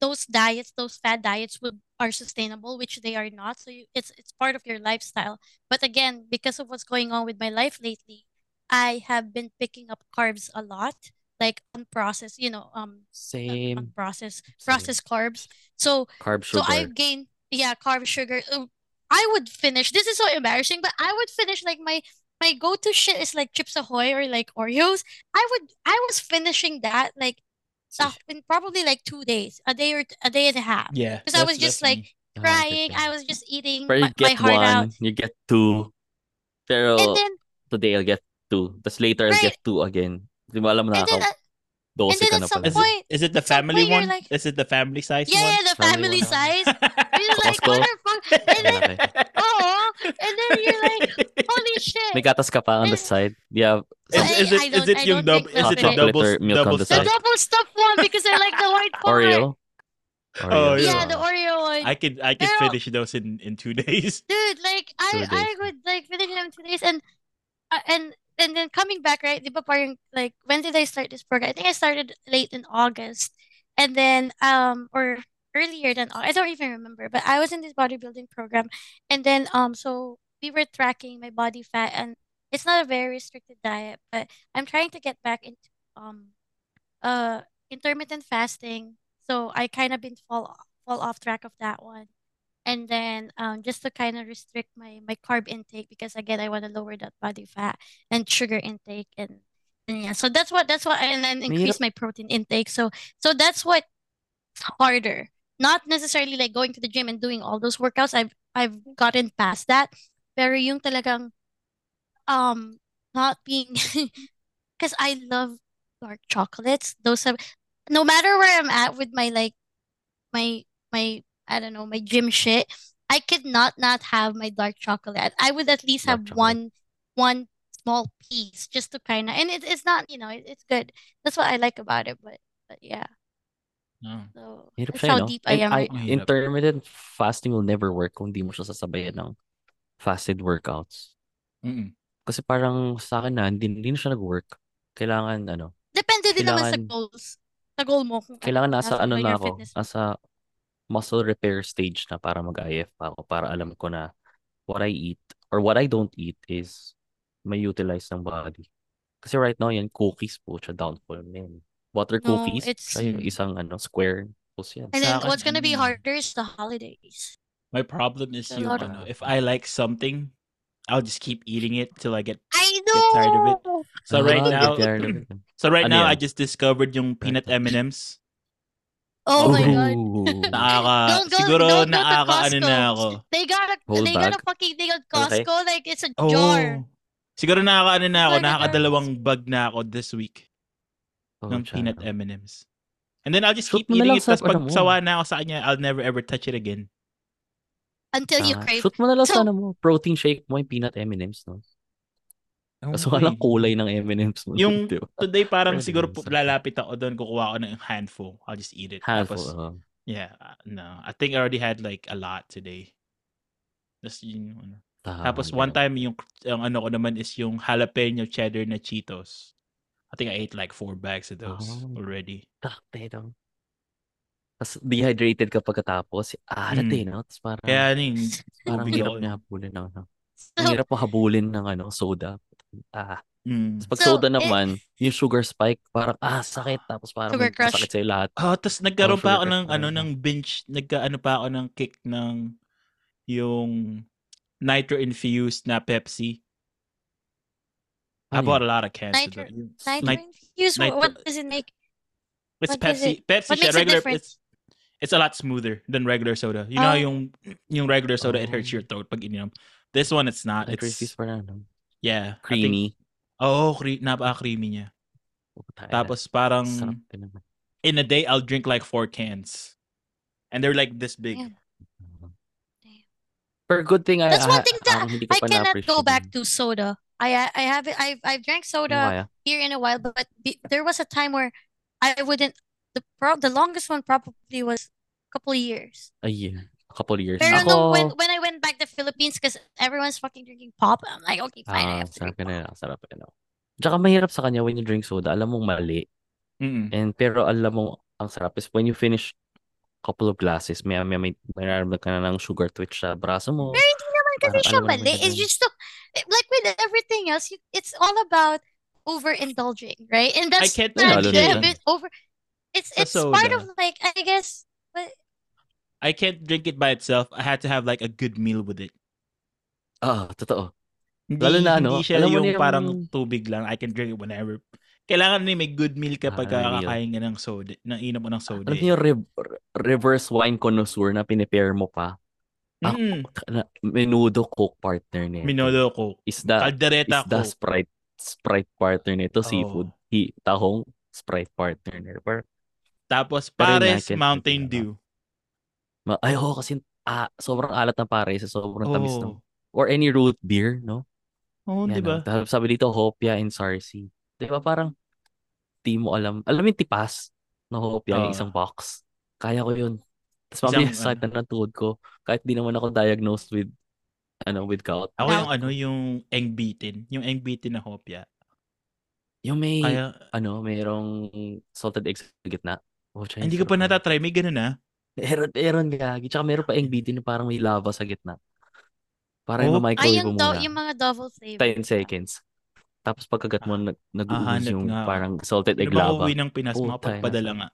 those diets, those fad diets would are sustainable, which they are not. So you, it's it's part of your lifestyle. But again, because of what's going on with my life lately, I have been picking up carbs a lot, like unprocessed, you know, um, Same. unprocessed, Same. processed carbs. So Carb so. I've gained, yeah, carb sugar. Uh, I would finish. This is so embarrassing, but I would finish like my my go-to shit is like Chips Ahoy or like Oreos. I would I was finishing that like in probably like two days, a day or a day and a half. Yeah. Because I was just like. Crying. I was just eating Pero my, you my get heart out. one, you get two. Pero And then today I'll get two. Tapos later I'll Right. get two again. Di ba alam and then nakaka uh, 12 and then ka at na some pala. Is point, it, is it the some family point you're one? like, Is it the family size yeah, one? yeah, the Family family one. size. You're like, Costco? what the fuck? And then, Malaki. oh, and then you're like, holy shit. May gatas ka pa on the side. Yeah. Is, I- is it I is don't- it I yung don't double is it yung double milk double on the The side? stuff? double stuffed one because I like the white part. Oreo? Oh, Oreo. Yeah, yeah. the Oreo one. I could I could Pero- finish those in in two days. Dude, like I Two I would like finish them in two days and uh, and and then coming back, right? Di ba parang like when did I start this program? I think I started late in August. And then um or earlier than I don't even remember, but I was in this bodybuilding program and then um so we were tracking my body fat and it's not a very restricted diet, but I'm trying to get back into um uh intermittent fasting. So I kind of been fall fall off track of that one and then um just to kind of restrict my my carb intake because again I want to lower that body fat and sugar intake and and yeah so that's what that's what and then increase my protein intake so so that's what harder not necessarily like going to the gym and doing all those workouts I've I've gotten past that. Pero yung talagang um not being because I love dark chocolates. Those have no matter where I'm at with my like my my I don't know my gym shit I could not not have my dark chocolate. I would at least Dark have chocolate. one one small piece just to kind of and it, it's not you know it, it's good. That's what I like about it but but yeah Oh. so Hirap that's siya, how no? deep I am I, intermittent fasting will never work kung di mo siya sasabayan ng fasted workouts. Mm-mm. Kasi parang sa akin na, hindi, hindi na siya nag-work. Kailangan, ano, depende din naman sa goals sa goal mo kung kailangan nasa nasa ano na ako, fitness nasa muscle repair stage na para mag-IF pa ako, para alam ko na what I eat or what I don't eat is may utilize ng body. Kasi right now, yan, cookies po siya downfall na yan. Butter No, cookies, it's- siya yung isang ano, square. Tapos yan. and then Sa akin, what's gonna be harder is the holidays My problem is A yung of- ano, if I like something, I'll just keep eating it till I get I Get tired of it. know So right Ah, now, get tired of it. so right Ano now I just discovered yung peanut M&Ms. oh my god Ooh. Nakaka Don't go, siguro don't go to nakakaano Costco. na ako. They got a Whole they got a fucking thing at Okay. Costco like it's a Oh. jar. Siguro nakakaano na ako, Like a jar. nakakadalawang bag na ako this week Oh, ng tiyan. peanut M&Ms. And then I'll just Shoot keep eating it. Tapos pag ano mo. sawa na ako sa kanya, I'll never ever touch it again. Until you Ah, crave. shoot mo na lang So- sa ano mo, protein shake mo yung peanut M&M's, no? Kaso Okay. walang kulay ng M&M's mo. Yung today parang siguro lalapit ako doon, kukuha ako ng handful. I'll just eat it. Handful. Tapos, uh, yeah, uh, no. I think I already had like a lot today. Tapos yun, yung ano. Tapos one time yung, yung ano ko naman is yung jalapeno cheddar na Cheetos. I think I ate like four bags of those Oh. already. Takte daw. Tapos dehydrated ka pagkatapos. Ah, Mm. mm. no? Tapos parang, Kaya ano yung parang hirap niya habulin ng ano. Ang hirap mo habulin ng ano, soda. Ah. Mm. Tapos pag So, soda eh- naman, yung sugar spike, parang ah, sakit. Tapos parang Sugar crush. masakit sa'yo lahat. Oh, tapos nagkaroon Oh, pa ako ng crush ano ng binge, nagka-ano pa ako ng kick ng yung nitro infused na Pepsi. I bought a lot of cans of Nitro- those. Yung- nitro what, what does it make? It's what is Pepsi. it? Pepsi What siya, makes it regular different? it's it's a lot smoother than regular soda. You know Oh. yung yung regular soda it hurts Oh. your throat pag ininom. This one it's not. Nitro It's infused pa na, no? yeah, I think- Creamy. Oo, cre- napaka-creamy niya. Puta, Tapos parang sarap din naman. in a day I'll drink like four cans. And they're like this big. Damn. But good thing I, That's one I- thing that ang hindi ko I cannot go back to soda. I uh, I have I've I've drank soda here in a while, but be, there was a time where I wouldn't. The pro the longest one probably was a couple of years. A year. A couple of years. Pero Ako, no, when when I went back to Philippines, because everyone's fucking drinking pop, I'm like, okay, fine, I ah, have to sarap drink ka pop. na. Sarap ka na. Eh. Tsaka mahirap sa kanya when you drink soda. Alam mong mali. Mm-mm. And pero alam mo, ang sarap is when you finish couple of glasses, may may may, may nararamdaman ka na ng sugar twitch sa braso mo. Pero hindi naman kasi Parang siya alam mo mali. It's just so, like with everything else, you, it's all about overindulging, right? And I that's can't Yeah, not a bit over. It's it's part soda. of like I guess. But I can't drink it by itself. I had to have like a good meal with it. Ah, totoo. Hindi, Lalo na ano, hindi siya alam mo yung yung- parang tubig lang. I can drink it whenever. Kailangan na may good meal kapag Ah, kakain ka ng soda, ng inom mo ng soda. Alam niyo yung rev- reverse wine connoisseur na pinipare mo pa. Mm, na, menudo coke partner nito. Minodo ko. Isda, Caldereta isda ko. Sprite Sprite partner nito, Oh. seafood. Hi, tahong Sprite partner nito. Pero, Tapos Pares drink Mountain. Dew. ma- ay, oh, kasi ah, sobrang alat ng pare sa sobrang tamis ng Oh. or any root beer, no? Oo, Yan, di ba? oh. Tapos sabi dito, Hopia and Sarsi. Di ba parang di mo alam. Alam yung tipas na Hopia, yung Oo. isang box. Kaya ko yun. Tapos mamaya sa na ng tuhod ko. Kahit di naman ako diagnosed with ano, with gout. Ako yung ano, yung Eng Bitin. Yung Eng Bitin na hopya. Yung may, Kaya, ano, mayroong salted eggs sa gitna. Oh, hindi ko pa natatry. May ganun na. Meron, meron gagi. Tsaka meron pa NBT na parang may lava sa gitna. Para Oh. yung ay microwave yung mo do, muna. yung mga double flavor. 10 seconds. Tapos pagkagat mo, nag, nag-uus hanap yung nga ako. parang salted Ano egg ba lava. uwi ng Pinas? Puta, Makapagpadala nasa- nga.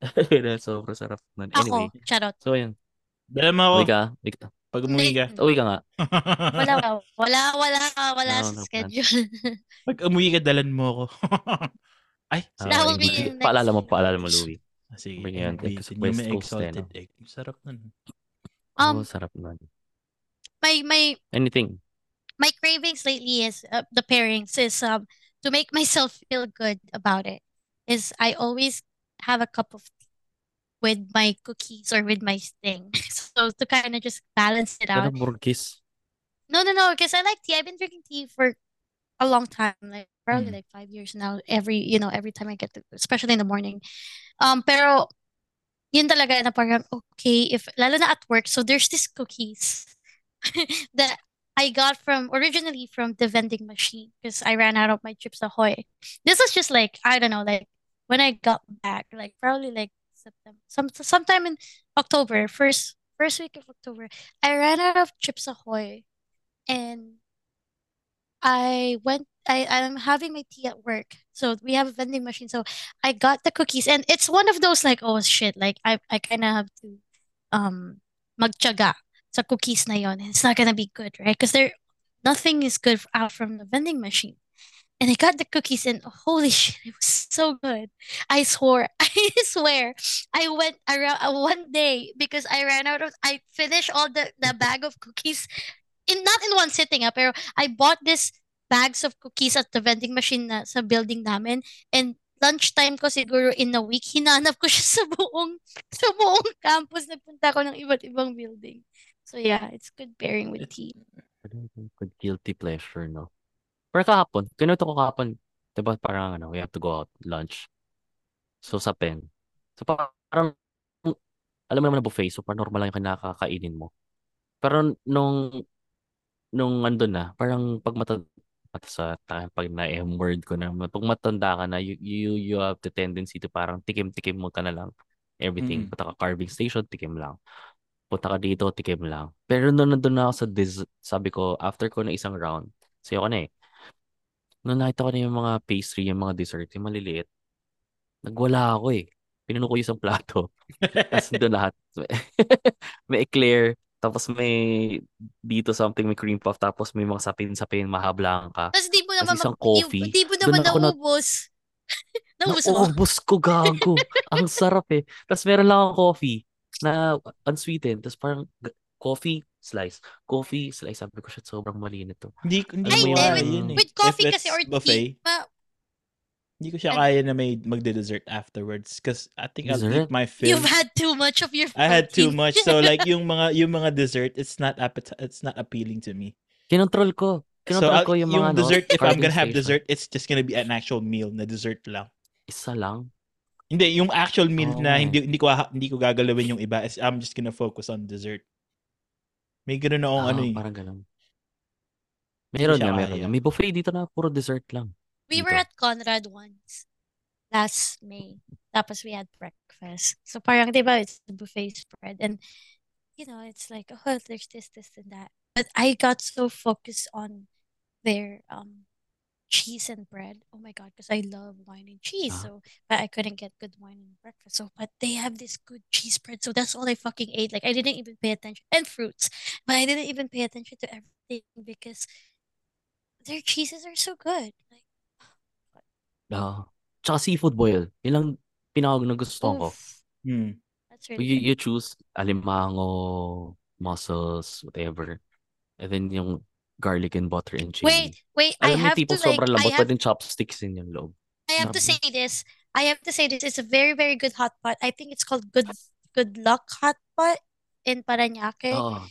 Sobrang sarap nun. Ako, Anyway, charot. so yun. Dala mo ako. Uwi ka. Uwi ka. Pag umuwi ka. Uwi ka nga. Wala, wala, wala, wala No, sa no schedule. Pag umuwi ka, dalan mo ako. Ay, sige. That will be hindi- next Paalala mo, paalala mo, Louie. Ah, Sige, Sabi niya yan, Eng ex- Bitin. Yung West may Coast eh, exalted no? egg. Sarap nun. Oh, Um, sarap nun. my my Anything. my cravings lately is uh, the pairings is um to make myself feel good about it is I always have a cup of tea with my cookies or with my thing. So to kind of just balance it out. burgis? No, no, no, because I like tea. I've been drinking tea for a long time, like probably Mm. like five years now. Every, you know, every time I get to, especially in the morning. Um, pero yun talaga na parang okay if lalo na at work. So there's this cookies that I got from originally from the vending machine because I ran out of my Chips Ahoy. This was just like I don't know, like when I got back, like probably like September, some sometime in October, first first week of October, I ran out of Chips Ahoy, and I went. I I'm having my tea at work, so we have a vending machine. So I got the cookies, and it's one of those like oh shit, like I I kind of have to um magtiyaga sa cookies na yon. It's not gonna be good, right? Because there nothing is good out from the vending machine. And I got the cookies and holy shit, it was so good. I swore, I swear, I went around uh, one day because I ran out of, I finished all the, the bag of cookies in not in one sitting, ah, pero I bought this bags of cookies at the vending machine na sa building namin and lunchtime ko siguro in a week, hinanap ko siya sa buong, sa buong campus. Nagpunta ko ng iba't ibang building. So yeah, it's good pairing with tea. Good guilty pleasure, no? Pero kahapon, kinuto ko kahapon, di ba parang ano, we have to go out, lunch. So sa pen. So parang, alam mo naman na buffet, so parang normal lang yung kinakakainin mo. Pero nung, nung andun na, parang pag mata, mata sa, pag na-M word ko na, pag matanda ka na, you, you, you have the tendency to parang tikim-tikim mo ka na lang. Everything. Mm. Punta ka carving station, tikim lang. Punta ka dito, tikim lang. Pero nung nandun na ako sa des- sabi ko, after ko na isang round, sayo ko na eh. Nung nakita ko na yung mga pastry, yung mga dessert, yung maliliit, nagwala ako eh. Pinuno ko yung isang plato. Tapos doon lahat. may eclair, tapos may dito something, may cream puff, tapos may mga sapin-sapin, mahablang ka. Tapos di Tapos naman isang ma- coffee. Di, di Doon naman na- naubos. naubos mo? Naubos ko, gago. Ang sarap eh. Tapos meron lang akong coffee na unsweetened. Tapos parang coffee slice. Coffee slice. Sabi ko, shit, sobrang mali nito. Hindi, hindi Ay, mo kaya with, yun eh. with coffee kasi or buffet. tea, ma, Hindi ko siya And- kaya na may magde-dessert afterwards because I think I'll Dessert? eat my fill. You've had too much of your I had too protein. much. So like yung mga yung mga dessert, it's not appet- it's not appealing to me. Kinontrol ko. So Kinontrol I'll- ko yung yung mga ano, dessert, if I'm gonna have dessert, it's just gonna be an actual meal na dessert lang. Isa lang. Hindi, yung actual meal Oo na hindi hindi ko ha- hindi ko gagalawin yung iba. Is I'm just gonna focus on dessert. May ganoon akong ano Ah, eh. parang ganun. Meron siya nga, meron nga. May buffet dito na puro dessert lang. We were Dito. at Conrad once last May. Tapos we had breakfast. So parang, di ba, it's the buffet spread. And, you know, it's like, oh, there's this, this, and that. But I got so focused on their um cheese and bread. Oh my God, because I love wine and cheese. Ah. So, but I couldn't get good wine and breakfast. So, but they have this good cheese bread. So that's all I fucking ate. Like, I didn't even pay attention. And fruits. But I didn't even pay attention to everything because their cheeses are so good. Like, Ah. Tsaka seafood boil. Yun lang pinaka nagustuhan ko. Hmm. That's really You, good. you choose alimango, mussels, whatever. And then yung garlic and butter and chili. Wait, wait, I Alam mo have to like, sobrang I have, pwedeng chopsticks in yung loob. I have to say this. I have to say this. It's a very, very good hot pot. I think it's called Good Good Luck Hot Pot in Parañaque. Oo.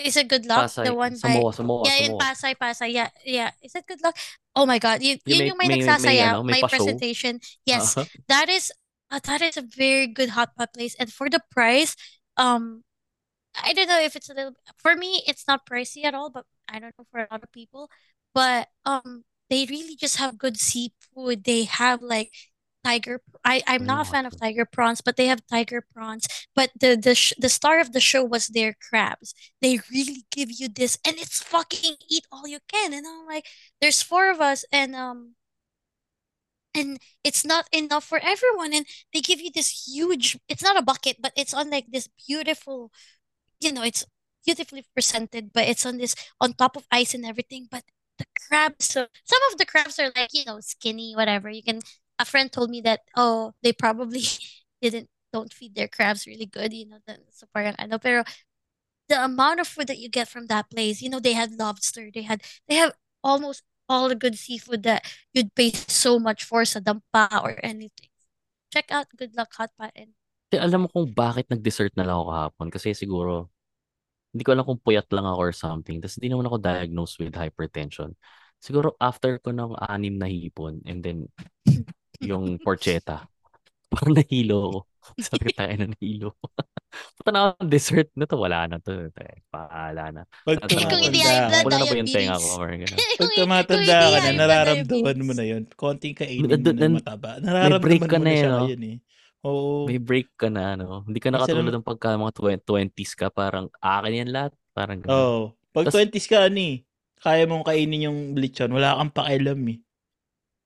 Is it Good Luck? Pasay. The one by Samoa, Samoa, yeah, in Samoa. Pasay, Pasay. Yeah, yeah. Is it Good Luck? Oh my God, yun, Yung yun may- yung may may- may ano, may may presentation. Yes, Ah. that is uh, that is a very good hot pot place, and for the price, um, I don't know if it's a little for me, it's not pricey at all, but I don't know for a lot of people. But um, they really just have good seafood. They have like tiger. I I'm not a fan of tiger prawns, but they have tiger prawns. But the the sh the star of the show was their crabs. They really give you this, and it's fucking eat all you can. And I'm like, there's four of us, and um and it's not enough for everyone and they give you this huge it's not a bucket but it's on like this beautiful you know it's beautifully presented but it's on this on top of ice and everything but the crabs so some of the crabs are like you know skinny whatever you can a friend told me that oh they probably didn't don't feed their crabs really good you know the, so ano pero the amount of food that you get from that place you know they had lobster they had they have almost all the good seafood that you'd pay so much for sa dampa or anything. Check out Good Luck Hot Pot and alam mo kung bakit nag-dessert na lang ako kahapon. Kasi siguro, hindi ko alam kung puyat lang ako or something. Tapos hindi naman ako diagnosed with hypertension. Siguro after ko ng anim na hipon and then yung porcheta, parang nahilo ako. Sabi ko tayo na nahilo. Punta na ako dessert na to. Wala na to. Paala na. Pag Kung kung hindi tumatanda Wala na ba yung tenga ko? Pag tumatanda ka na, nararamdaman mo na yun. Konting kainin mo na mataba. Nararamdaman ka mo na eh, siya ngayon eh. Oo. May break ka na, ano? Hindi ka na Kasi katulad ng pagka mga 20s ka, parang akin yan lahat. Parang ganun. Oo. Pag Tas- 20s ka, ano eh, kaya mong kainin yung lechon, wala kang pakialam eh.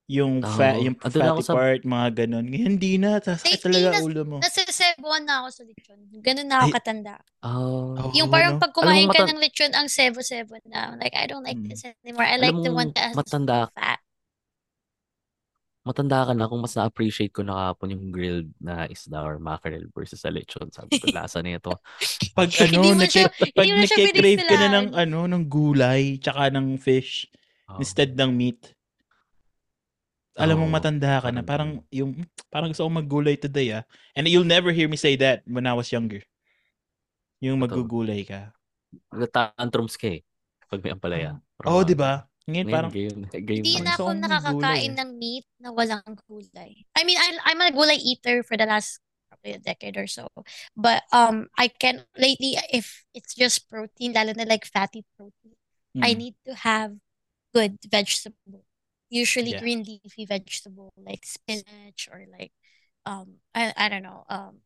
Yung, fa- Oo. yung Andun na ako fatty sa- part, mga ganon. Ngayon, hindi na. Sasakit talaga na- ulo mo. Nasisebuan na ako sa lechon. Ganun na ako Ay. katanda. Oh. Yung parang no? pag kumain Alam ka mata- ng lechon, ang sebo-sebo na. Like, I don't like Mm. this anymore. I Alam like the mo, one that has matanda- fat. Matanda ka na kung mas na-appreciate ko na kahapon yung grilled na isda or mackerel versus sa lechon. Sabi ko, lasa na ito. Pag ano, nagke- pag nagke-crave ka na ng, ano, ng gulay, tsaka ng fish, Oh. instead ng meat. Alam mong Oo, matanda ka na. parang yung, parang gusto kong maggulay today ah. And you'll never hear me say that when I was younger. Yung Totoo. maggugulay ka. Nagtatantrums ka eh. Pag may ampalaya. Oo, oh, di ba? Ngayon Ngayon, parang, game, game Hindi na ako nakakakain gulay ng meat na walang gulay. I mean, I, I'm a gulay eater for the last probably a decade or so. But um, I can lately if it's just protein, lalo na like fatty protein, I mm, need to have good vegetable. Usually Yeah. green leafy vegetable like spinach or like um I, I don't know. Um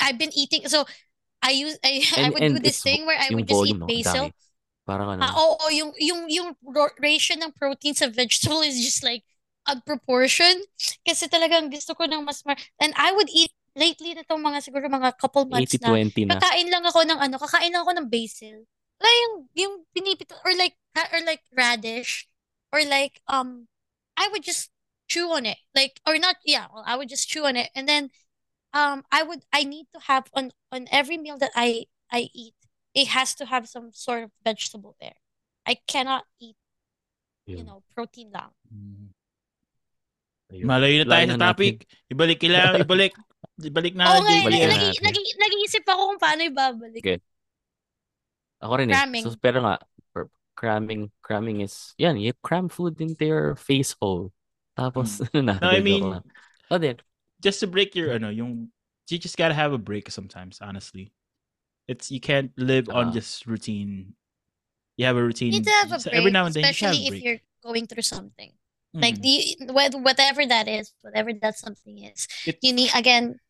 I've been eating so I use I, I And- would and do this thing where I would just eat basil. dami. Parang ano. Ah, oo, yung yung yung ratio ng protein sa vegetable is just like a proportion kasi talagang gusto ko ng mas mar and I would eat lately na tong mga siguro mga couple months na 80-20 na. kakain lang ako ng ano, kakain lang ako ng basil. Like yung yung pinipito or like or like radish or like um I would just chew on it. Like or not yeah, well, I would just chew on it and then um I would I need to have on on every meal that I I eat it has to have some sort of vegetable there. I cannot eat, you know, protein lang. mm. Ayun. Malayo na tayo Layo sa na natin. topic. Ibalik kailangan, ibalik. Ibalik na Oo natin, nga, Balik JPL. na nag- natin. nag- nag-iisip ako kung paano ibabalik. Okay. Ako rin eh. Cramming. So, pero nga, per- cramming, cramming is, yan, you cram food into your face hole. Tapos, na, No, I joke mean, lang. Oh, then, just to break your, ano, yung, you just gotta have a break sometimes, honestly. It's, you can't live on Ah. just routine. You have a routine. You need to have a so break, every now and then, you should have especially a if break. you're going through something. Like Mm. the wh- whatever that is, whatever that something is, It- you need again.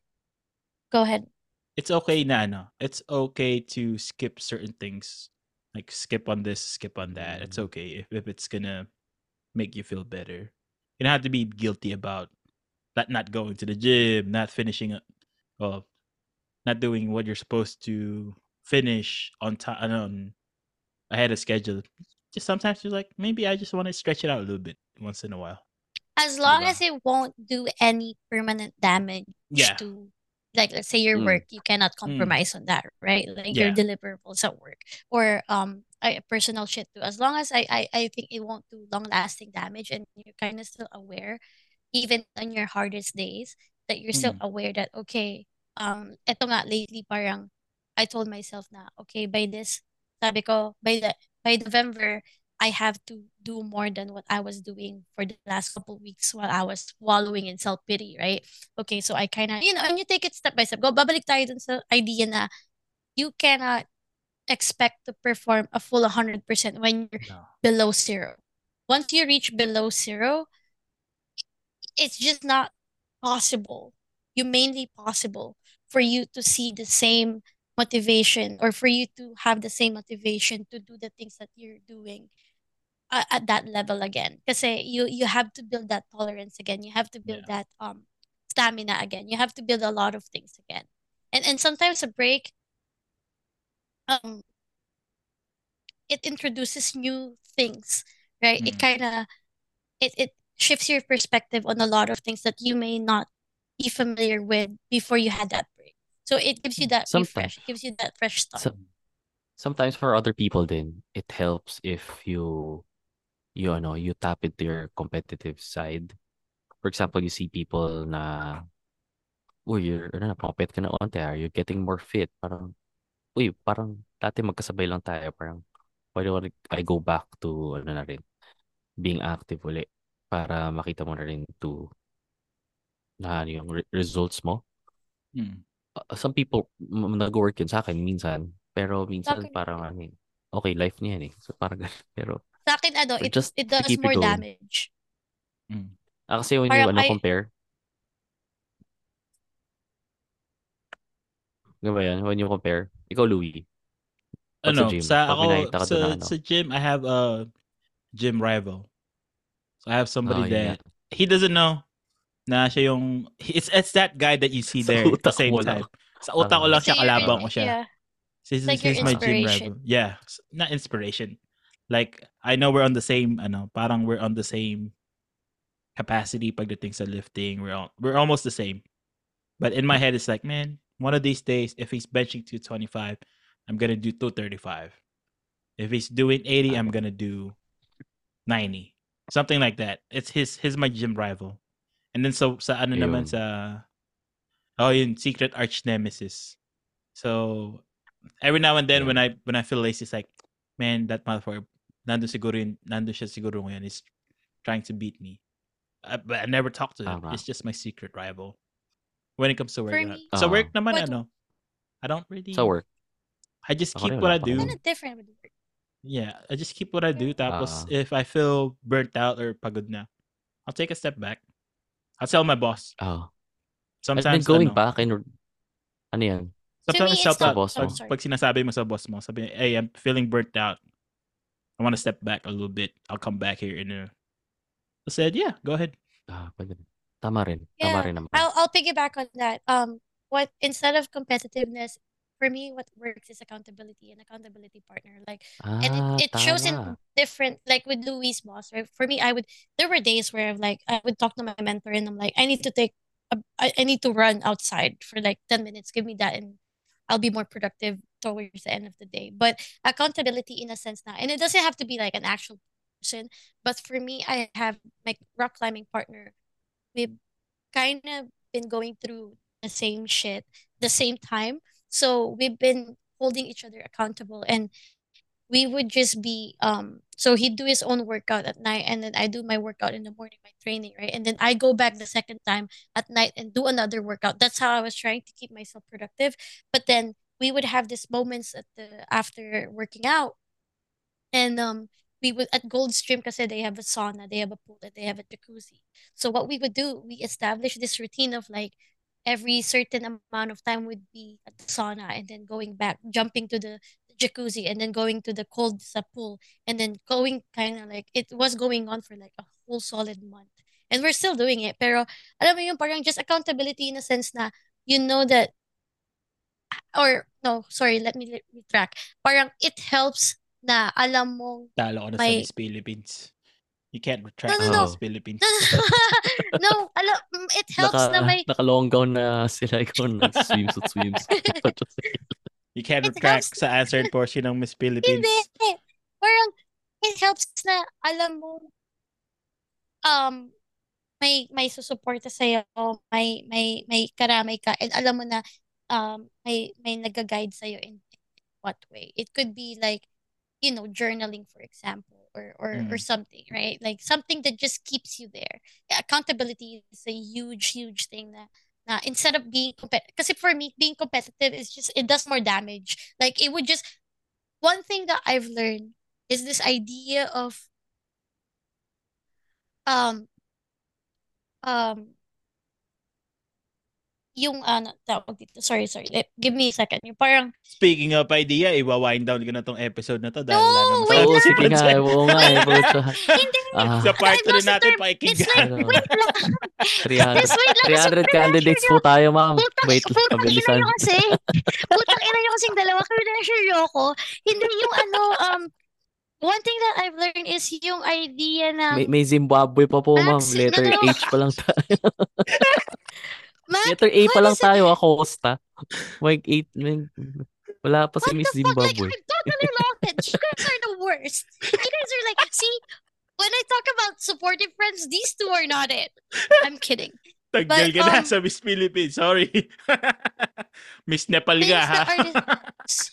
Go ahead. it's okay Nana. It's okay to skip certain things. Like skip on this, skip on that. It's Mm. okay if, if it's gonna make you feel better. You don't have to be guilty about that not going to the gym, not finishing it, well, not doing what you're supposed to finish on time on ahead of schedule. Just sometimes you're like, maybe I just want to stretch it out a little bit once in a while. As long as it won't do any permanent damage Yeah. to, like, let's say your Mm. work, you cannot compromise on that, right? Like your deliverables at work or um a personal shit too. As long as I I, I think it won't do long lasting damage and you're kind of still aware, even on your hardest days, that you're still Mm. aware that okay, um, eto nga lately parang I told myself na okay by this, sabi ko by the by November I have to do more than what I was doing for the last couple weeks while I was wallowing in self-pity, right? Okay, so I kind of, you know, and you take it step by step. Go, babalik tayo dun sa idea na you cannot expect to perform a full 100% when you're No. below zero. Once you reach below zero, it's just not possible, humanly possible, for you to see the same motivation or for you to have the same motivation to do the things that you're doing uh, at that level again. Because you you have to build that tolerance again. You have to build that um stamina again. You have to build a lot of things again. And and sometimes a break um it introduces new things, right? It Mm. kind of it it shifts your perspective on a lot of things that you may not be familiar with before you had that. So it gives you that Sometimes. refresh, it gives you that fresh start. So, sometimes for other people din, it helps if you, you know, you tap into your competitive side. For example, you see people na, uy, you're, ano na, pumapit ka na onte, ah, you're getting more fit. Parang, uy, parang dati magkasabay lang tayo. Parang, why do I go back to, ano na rin, being active uli para makita mo na rin to na ano yung re- results mo. Mm. Uh, some people m- nag-work yun sa akin minsan. Pero minsan akin- parang ano eh, okay, life niya yan eh. So parang ganun. Pero Sa akin, ano, it, just it does it more going. damage. Mm. ah, kasi when Parang you ano, I- compare, Ano ba yan? When you compare, ikaw Louie, sa ano, gym, sa pag ako, ka sa, na ano. sa gym, I have a gym rival. So I have somebody Ah, yun that he doesn't know na siya yung it's it's that guy that you see there at the same mo time. Sa utak ko lang siya, you're kalabang ko siya. Yeah. He's, like your he's my gym rival. Yeah, not inspiration. Like I know we're on the same ano, parang we're on the same capacity pagdating sa lifting. We're all, we're almost the same. But in my head it's like, man, one of these days if he's benching 225, I'm going to do 235. If he's doing 80, I'm going to do 90. Something like that. It's his his my gym rival. And then so sa ano naman Ayun. sa oh yun secret arch nemesis. So every now and then Yeah. when I when I feel lazy, it's like, man, that motherfucker, nandun siguro yun, nando siya siguro ngayon, is trying to beat me. I, but I never talk to him. Tama. It's just my secret rival. When it comes to work. For uh, me- sa work Ah. naman, What- ano, I don't really, Sa work. I just keep rin, what I wala pa do. akong- Kind different. Yeah, I just keep what I do. Tapos, Ah. if I feel burnt out or pagod na, I'll take a step back. I'll tell my boss. Oh. I've Sometimes, been going ano, back and ano yan? sometimes it's help not- out. boss Pag, mo. I'm sorry. pag sinasabi mo sa boss mo, sabi niya, hey, I'm feeling burnt out. I want to step back a little bit. I'll come back here in a... I said, yeah, go ahead. Ah, pwede. Tama rin. Tama Yeah, rin naman. I'll I'll piggyback on that. Um, what instead of competitiveness, for me, what works is accountability and accountability partner. Like, and Ah, it, it shows in different, like with Louis boss, right? For me, I would there were days where i'm like I would talk to my mentor and I'm like, I need to take, a, I, I need to run outside for like ten minutes. Give me that, and I'll be more productive towards the end of the day. But accountability in a sense now, and it doesn't have to be like an actual person. But for me, I have my rock climbing partner we've kind of been going through the same shit the same time. So we've been holding each other accountable and we would just be um so he'd do his own workout at night and then I do my workout in the morning, my training, right? And then I go back the second time at night and do another workout. That's how I was trying to keep myself productive. But then we would have these moments at the after working out and um we would at Gold Stream because they have a sauna, they have a pool, and they have a jacuzzi. So what we would do, we establish this routine of like every certain amount of time would be at the sauna and then going back, jumping to the jacuzzi and then going to the cold sa pool and then going kind of like it was going on for like a whole solid month. And we're still doing it. Pero alam mo yung parang just accountability in a sense na you know that or no, sorry, let me retract. Parang it helps na alam mong Talo na sa Miss Philippines. You can't no retract no sa no Miss Philippines. no no no alam mm, it helps na Naka, may naka long gown na sila ikaw na swimsuit swimsuit. You can't it retract helps sa answered portion ng Miss hindi Philippines. parang it helps na alam mo um may may susuporta sa may may may karamay ka and alam mo na um may may nag-guide sa in, in what way. It could be like you know journaling for example or or or Mm. something, right? Like something that just keeps you there. Accountability is a huge huge thing na na instead of being competitive because for me being competitive is just it does more damage. Like it would just one thing that I've learned is this idea of um um yung ano tawag dito sorry sorry Let- give me a second yung parang Speaking of idea, iwa-wind down ko na tong episode na to dahil no wala naman wait lang sige nga. Eh, Oo nga. eh, hindi Sa part I've 3 lost the natin term it's like ano, wait lang 300, Yes, wait lang kasi 300 pre-measure candidates po tayo, ma'am. putang Wait lang, putang ina pabilisan. nyo kasi putang ina nyo kasing dalawa pre-measure nyo ako hindi yung ano um one thing that I've learned is yung idea May, ng may Zimbabwe pa po, ma'am. Letter no H pa lang tayo. max Letter A pa lang tayo, Acosta. Like, eight, may- wala pa si What Miss the fuck? Like, Zimbabwe. I'm totally lost. You guys are the worst. You guys are like, see, when I talk about supportive friends, these two are not it. I'm kidding. Taggal ka na um, sa Miss Philippines. Sorry. Miss Nepal ka, Things ha? that are des-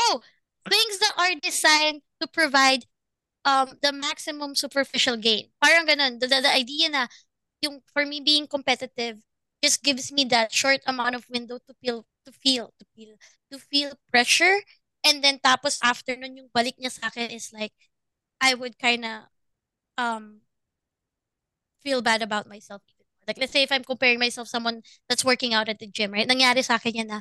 oh, things that are designed to provide um the maximum superficial gain. Parang ganun. The, the, the idea na yung for me being competitive just gives me that short amount of window to feel to feel to feel to feel pressure and then tapos after yung balik niya sa akin is like I would kind of um feel bad about myself even more. Like let's say if I'm comparing myself to someone that's working out at the gym, right? Nangyari sa akin yan na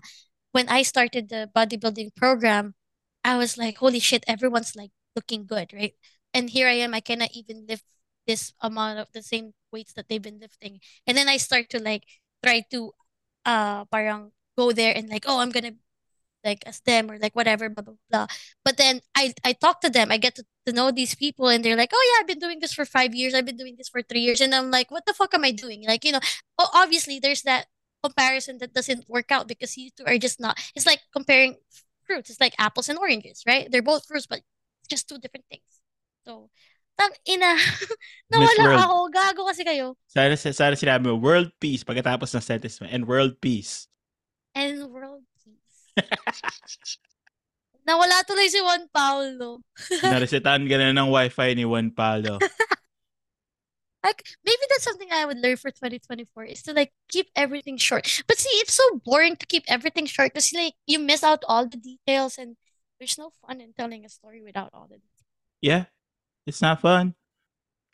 when I started the bodybuilding program, I was like, holy shit, everyone's like looking good, right? And here I am, I cannot even lift this amount of the same weights that they've been lifting. And then I start to like try to uh parang go there and like, oh, I'm gonna like as them or like whatever, blah blah blah. But then I I talk to them, I get to, to know these people, and they're like, oh yeah, I've been doing this for five years, I've been doing this for three years, and I'm like, what the fuck am I doing? Like you know, obviously there's that comparison that doesn't work out because you two are just not. It's like comparing fruits. It's like apples and oranges, right? They're both fruits, but just two different things. So, tang ina, nawala ako. Gago kasi kayo. Sana, sana sinabi mo, world peace pagkatapos ng sentence mo. And world peace. And world peace. Nawala tuloy si Juan Paulo. Naresetaan ka na ng wifi ni Juan Paulo. Like maybe that's something I would learn for 2024 is to like keep everything short. But see, it's so boring to keep everything short because like you miss out all the details and there's no fun in telling a story without all the details. Yeah, it's not fun.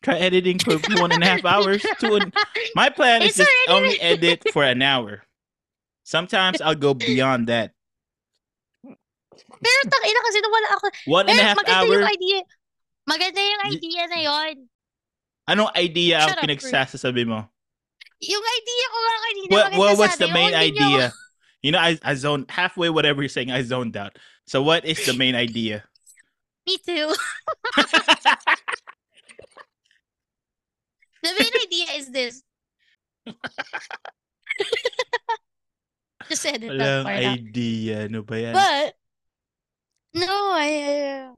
Try editing for one and a half hours. Two and, my plan is It's just already- only edit for an hour. Sometimes I'll go beyond that. Pero tangina kasi nawala ako. One and a half maganda hour. yung idea. Maganda yung idea na yon. Anong idea ang Shut up, pinagsasasabi mo? Yung idea ko nga kanina What, maganda what what's the main idea? You know, I, I zoned halfway whatever you're saying, I zoned out. So what is the main idea? Me too. The main idea is this. Just edit that Walang part out. idea. Ano ba yan? But no, I, uh,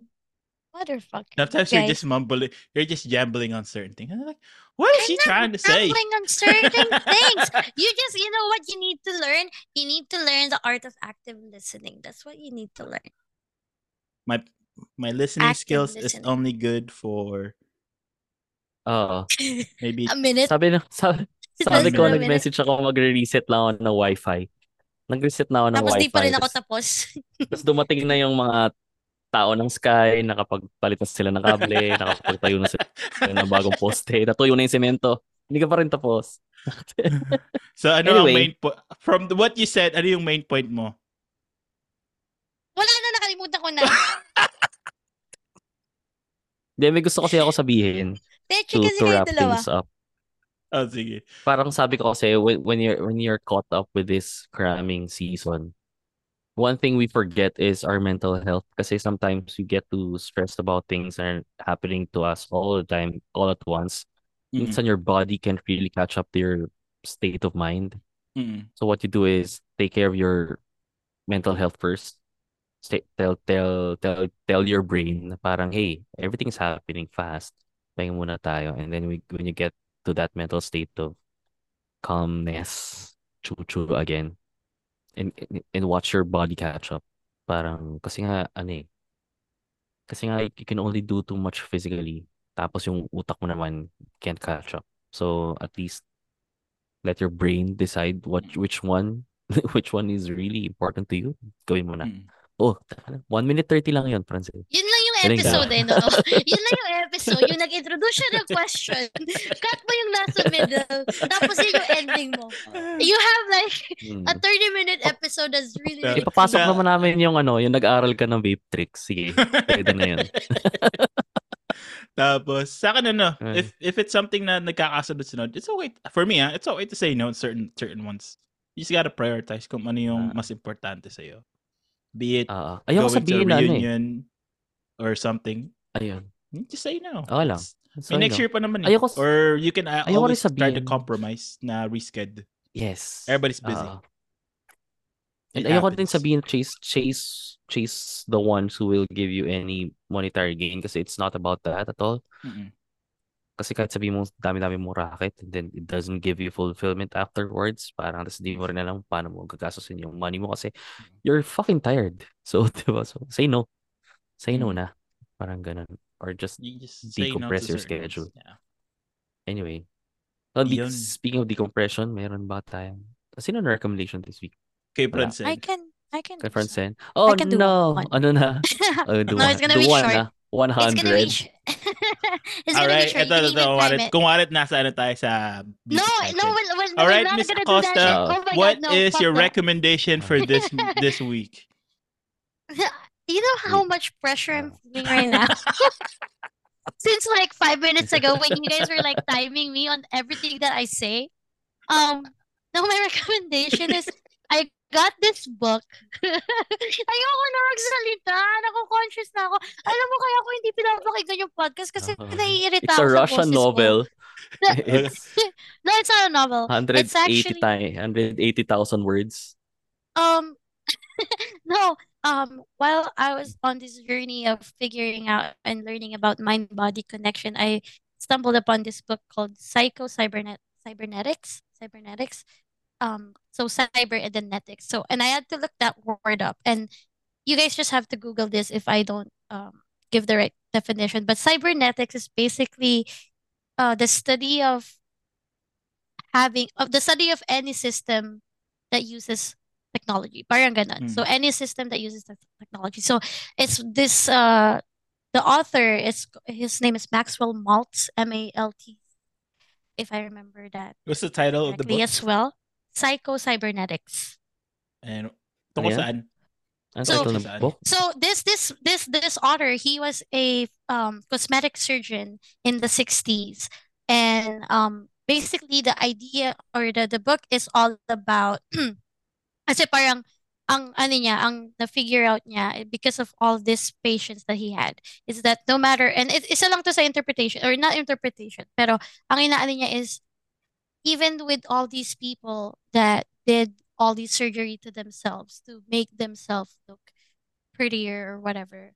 I Motherfucker. Sometimes you're just mumbling, you're just jambling on certain things. And I'm like, what is I'm she trying to say? Rambling on certain things. You just, you know what you need to learn? You need to learn the art of active listening. That's what you need to learn. My my listening Active skills is listening. only good for Oo. maybe A minute. Sabi, na, sabi, sabi ko, nag-message ako, magre-reset lang ako ng wifi. Nag-reset na ako ng Tapos wifi. di pa rin ako tapos. Tapos dumating na yung mga tao ng Sky, nakapagpalit na sila ng kable, nakapagtayo na sila ng bagong poste, natuyo na yung semento. Hindi ka pa rin tapos. So ano ang Anyway. main po- from the- what you said, ano yung main point mo? Wala na, nakalimutan ko na. Hindi, may gusto kasi ako sabihin Teche to, kasi to wrap dalawa. things up. Oh, sige. Parang sabi ko kasi when, when you're when you're caught up with this cramming season, one thing we forget is our mental health kasi sometimes we get too stressed about things that are happening to us all the time, all at once. Mm-mm. Minsan your body can't really catch up to your state of mind. Mm-mm. So what you do is take care of your mental health first. Stay, tell tell tell tell your brain na parang hey, everything's happening fast. Pahinga muna tayo. And then we, when you get to that mental state of calmness, chu-chu again, and, and and watch your body catch up. Parang kasi nga ano eh. Kasi nga you can only do too much physically. Tapos yung utak mo naman can't catch up. So at least let your brain decide what which one which one is really important to you. Gawin mo na. Mm-mm. Oh, 1 minute 30 lang yun, Francis. Yun lang yung episode eh, no? Yun lang yung episode. Yung nag-introduce siya ng question. Cut mo yung nasa middle. Tapos yun yung ending mo. You have like Hmm. a 30-minute episode that's really... Pero- Ipapasok Na- naman namin yung ano, yung nag-aaral ka ng vape tricks. Sige, pwede na yun. Tapos, sa akin ano, Mm. if if it's something na nagkakasunod-sunod, it's okay. For me, ah, it's okay to say no on certain certain ones. You just gotta prioritize kung ano yung Ah. mas importante sa'yo. Be it Ah, ayoko going to a sabihin na ano eh. reunion or something, Ayun. just say no. Okay lang. That's May next year pa naman eh. Ayoko Or you can uh, always try to compromise na resched. Yes. Everybody's busy. Ah. and It ayoko din sabihin chase chase chase the ones who will give you any monetary gain kasi it's not about that at all. Mm-mm. Kasi kahit sabihin mo dami-dami mo racket and then it doesn't give you fulfillment afterwards, parang tas di mo rin alam paano mo gagastusin yung money mo kasi you're fucking tired. So, diba? So, say no. Say no Mm. na. Parang ganun. Or just, You just say no to Decompress your schedule. Yeah. anyway. Di- Yun. speaking of decompression, meron ba tayong, sino na recommendation this week? Kay Wala. Francen. I can... I can Kay. Francen? Oh, can do no. one. Ano na? Oh, do No, one. it's gonna do be one short. na. 100. It's gonna be sh- It's gonna Alright, be short. ito, ito, can even kung time warit, it. kung warit, nasa ano tayo sa No, no, pageant. we're, we're, All not Miss gonna do that Acosta, shit. Uh, Oh What god, no, is your that. recommendation for this this week? You know how much pressure I'm feeling right now? Since like five minutes ago when you guys were like timing me on everything that I say. Um, now my recommendation is I got this book. Ayoko na magsalita. Nako-conscious na ako. Alam mo kaya ako hindi pinapakinggan yung podcast kasi Uh, naiirita It's ako a sa Russian ko. novel. It's No, it's not a novel. 180 It's 180,000 words. Um, no, um, while I was on this journey of figuring out and learning about mind-body connection, I stumbled upon this book called Psycho Cybernet Cybernetics. Cybernetics. Um, so cyber and then netics. So, and I had to look that word up, and you guys just have to Google this if I don't um give the right definition. But cybernetics is basically uh the study of having of the study of any system that uses technology. Parang ganun. So Mm. any system that uses technology. So it's this uh the author is his name is Maxwell Maltz, M A L T if I remember that What's the title of the book? as well. Psycho Cybernetics. And Ano tungkol yan? saan? Ang So- title ng book? So this this this this author, he was a um cosmetic surgeon in the 60s. And um basically the idea or the the book is all about kasi parang ang ano niya, ang na-figure out niya because of all these patients that he had is that no matter and it, isa lang to sa interpretation or not interpretation pero ang inaano niya is even with all these people that did all these surgery to themselves to make themselves look prettier or whatever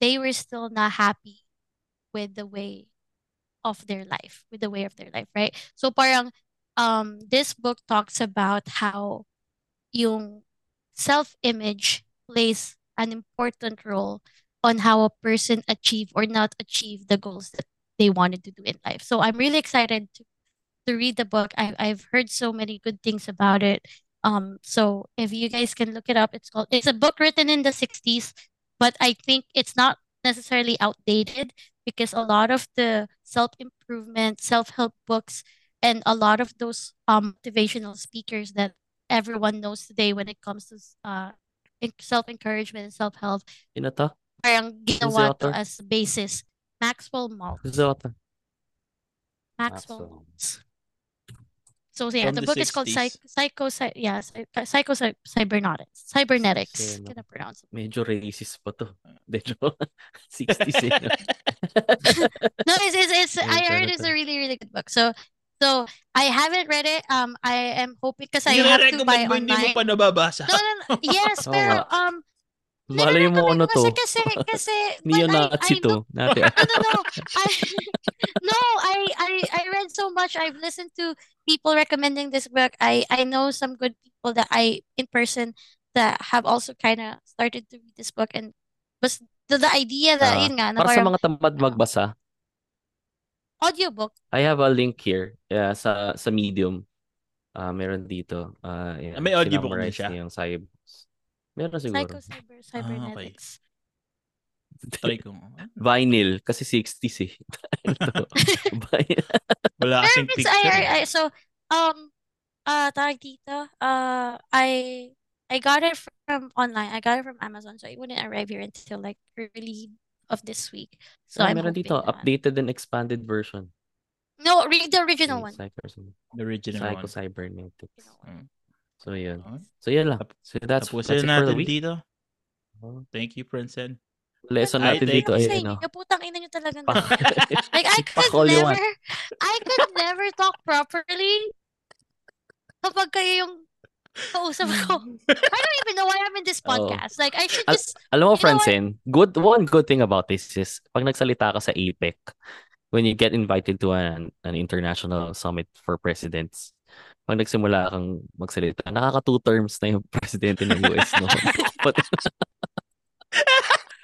they were still not happy with the way of their life, with the way of their life, right? So parang um this book talks about how yung self-image plays an important role on how a person achieve or not achieve the goals that they wanted to do in life. So I'm really excited to to read the book. I I've heard so many good things about it. Um, so if you guys can look it up, it's called it's a book written in the 60s, but I think it's not necessarily outdated because a lot of the self-improvement, self-help books and a lot of those um motivational speakers that everyone knows today when it comes to uh self-encouragement and self-help Sino to? parang Who's ginawa to as basis. Maxwell Maltz. Who's the author? Maxwell Maxwell. Maltz. So yeah, From the the book is called 60s. Psycho, Psycho, yeah, Psy- uh, Psycho, Psy- Cybernetics, Cybernetics. Ano, Gonna pronounce it. Medyo racist pa to. De joke. 60s eh. no? It's it's, it's I heard it's a really really good book. So so I haven't read it. Um, I am hoping because I have to buy mo, hindi mo online. pa nababasa. No, no, no. Yes, pero um, Malay mo ano to. kasi kasi kasi I Neo-Nazi I know to. Natin. no no no I no I I I so much. I've listened to people recommending this book. I I know some good people that I in person that have also kind of started to read this book and was the, the idea that Ah, yun nga na para sa mga tamad ano, magbasa, audiobook. I have a link here yeah, sa sa Medium. Ah, meron dito. Ah, Ah, yeah, May audiobook din siya. niya yung cybers. Meron Psycho siguro. Cyber Ah, okay. Cybernetics. Try ko. Vinyl kasi 60s eh. Wala kasing it's, picture. I, I, eh. I, so, um, uh, tawag dito, uh, I, I got it from online. I got it from Amazon, so it wouldn't arrive here until like early of this week. So Ah, I'm meron hoping dito, na- updated and expanded version. No, read the original one. The original Psycho one. Cybernetics. Mm. So, yun. So, yun lang. So, that's, that's Tapusin it for the week. dito. Oh. Thank you, Princeton. Lesson natin thank dito Ano ay ano. inyo? Putang ina nyo talaga Like, I could never, want. I could never talk properly kapag kayo yung kausap ko. I don't even know why I'm in this Oo. podcast. Like, I should Al- just, Alam mo? Francine, good, one good thing about this is pag nagsalita ka sa APEC, when you get invited to an, an international summit for presidents, pag nagsimula kang magsalita, nakaka two terms na yung presidente ng US, no?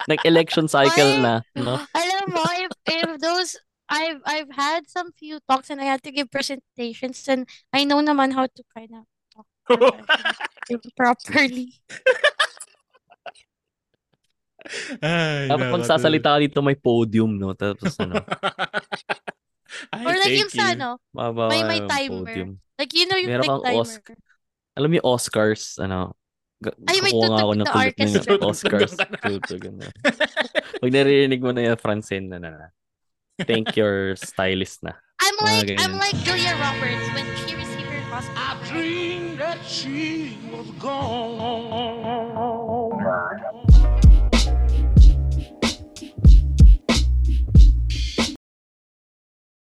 Nag-election cycle Why? na, no? Alam mo, if, if those, I've, I've had some few talks and I had to give presentations and I know naman how to kind of talk properly. Ay, Dapat nako, magsasalita ka dito may podium, no? Tapos ano, Ay, Or like yung sa you. ano, mababa May- may timer. podium. like you know yung Meron like kang timer. Oscar. Alam mo yung Oscars, ano, Ay, may ako ng kulit ng Oscars. Na. Naririnig mo na yung Francine na na. Thank your stylist na. I'm like, I'm like Julia Roberts when she received her Oscar. I dreamed that she was gone.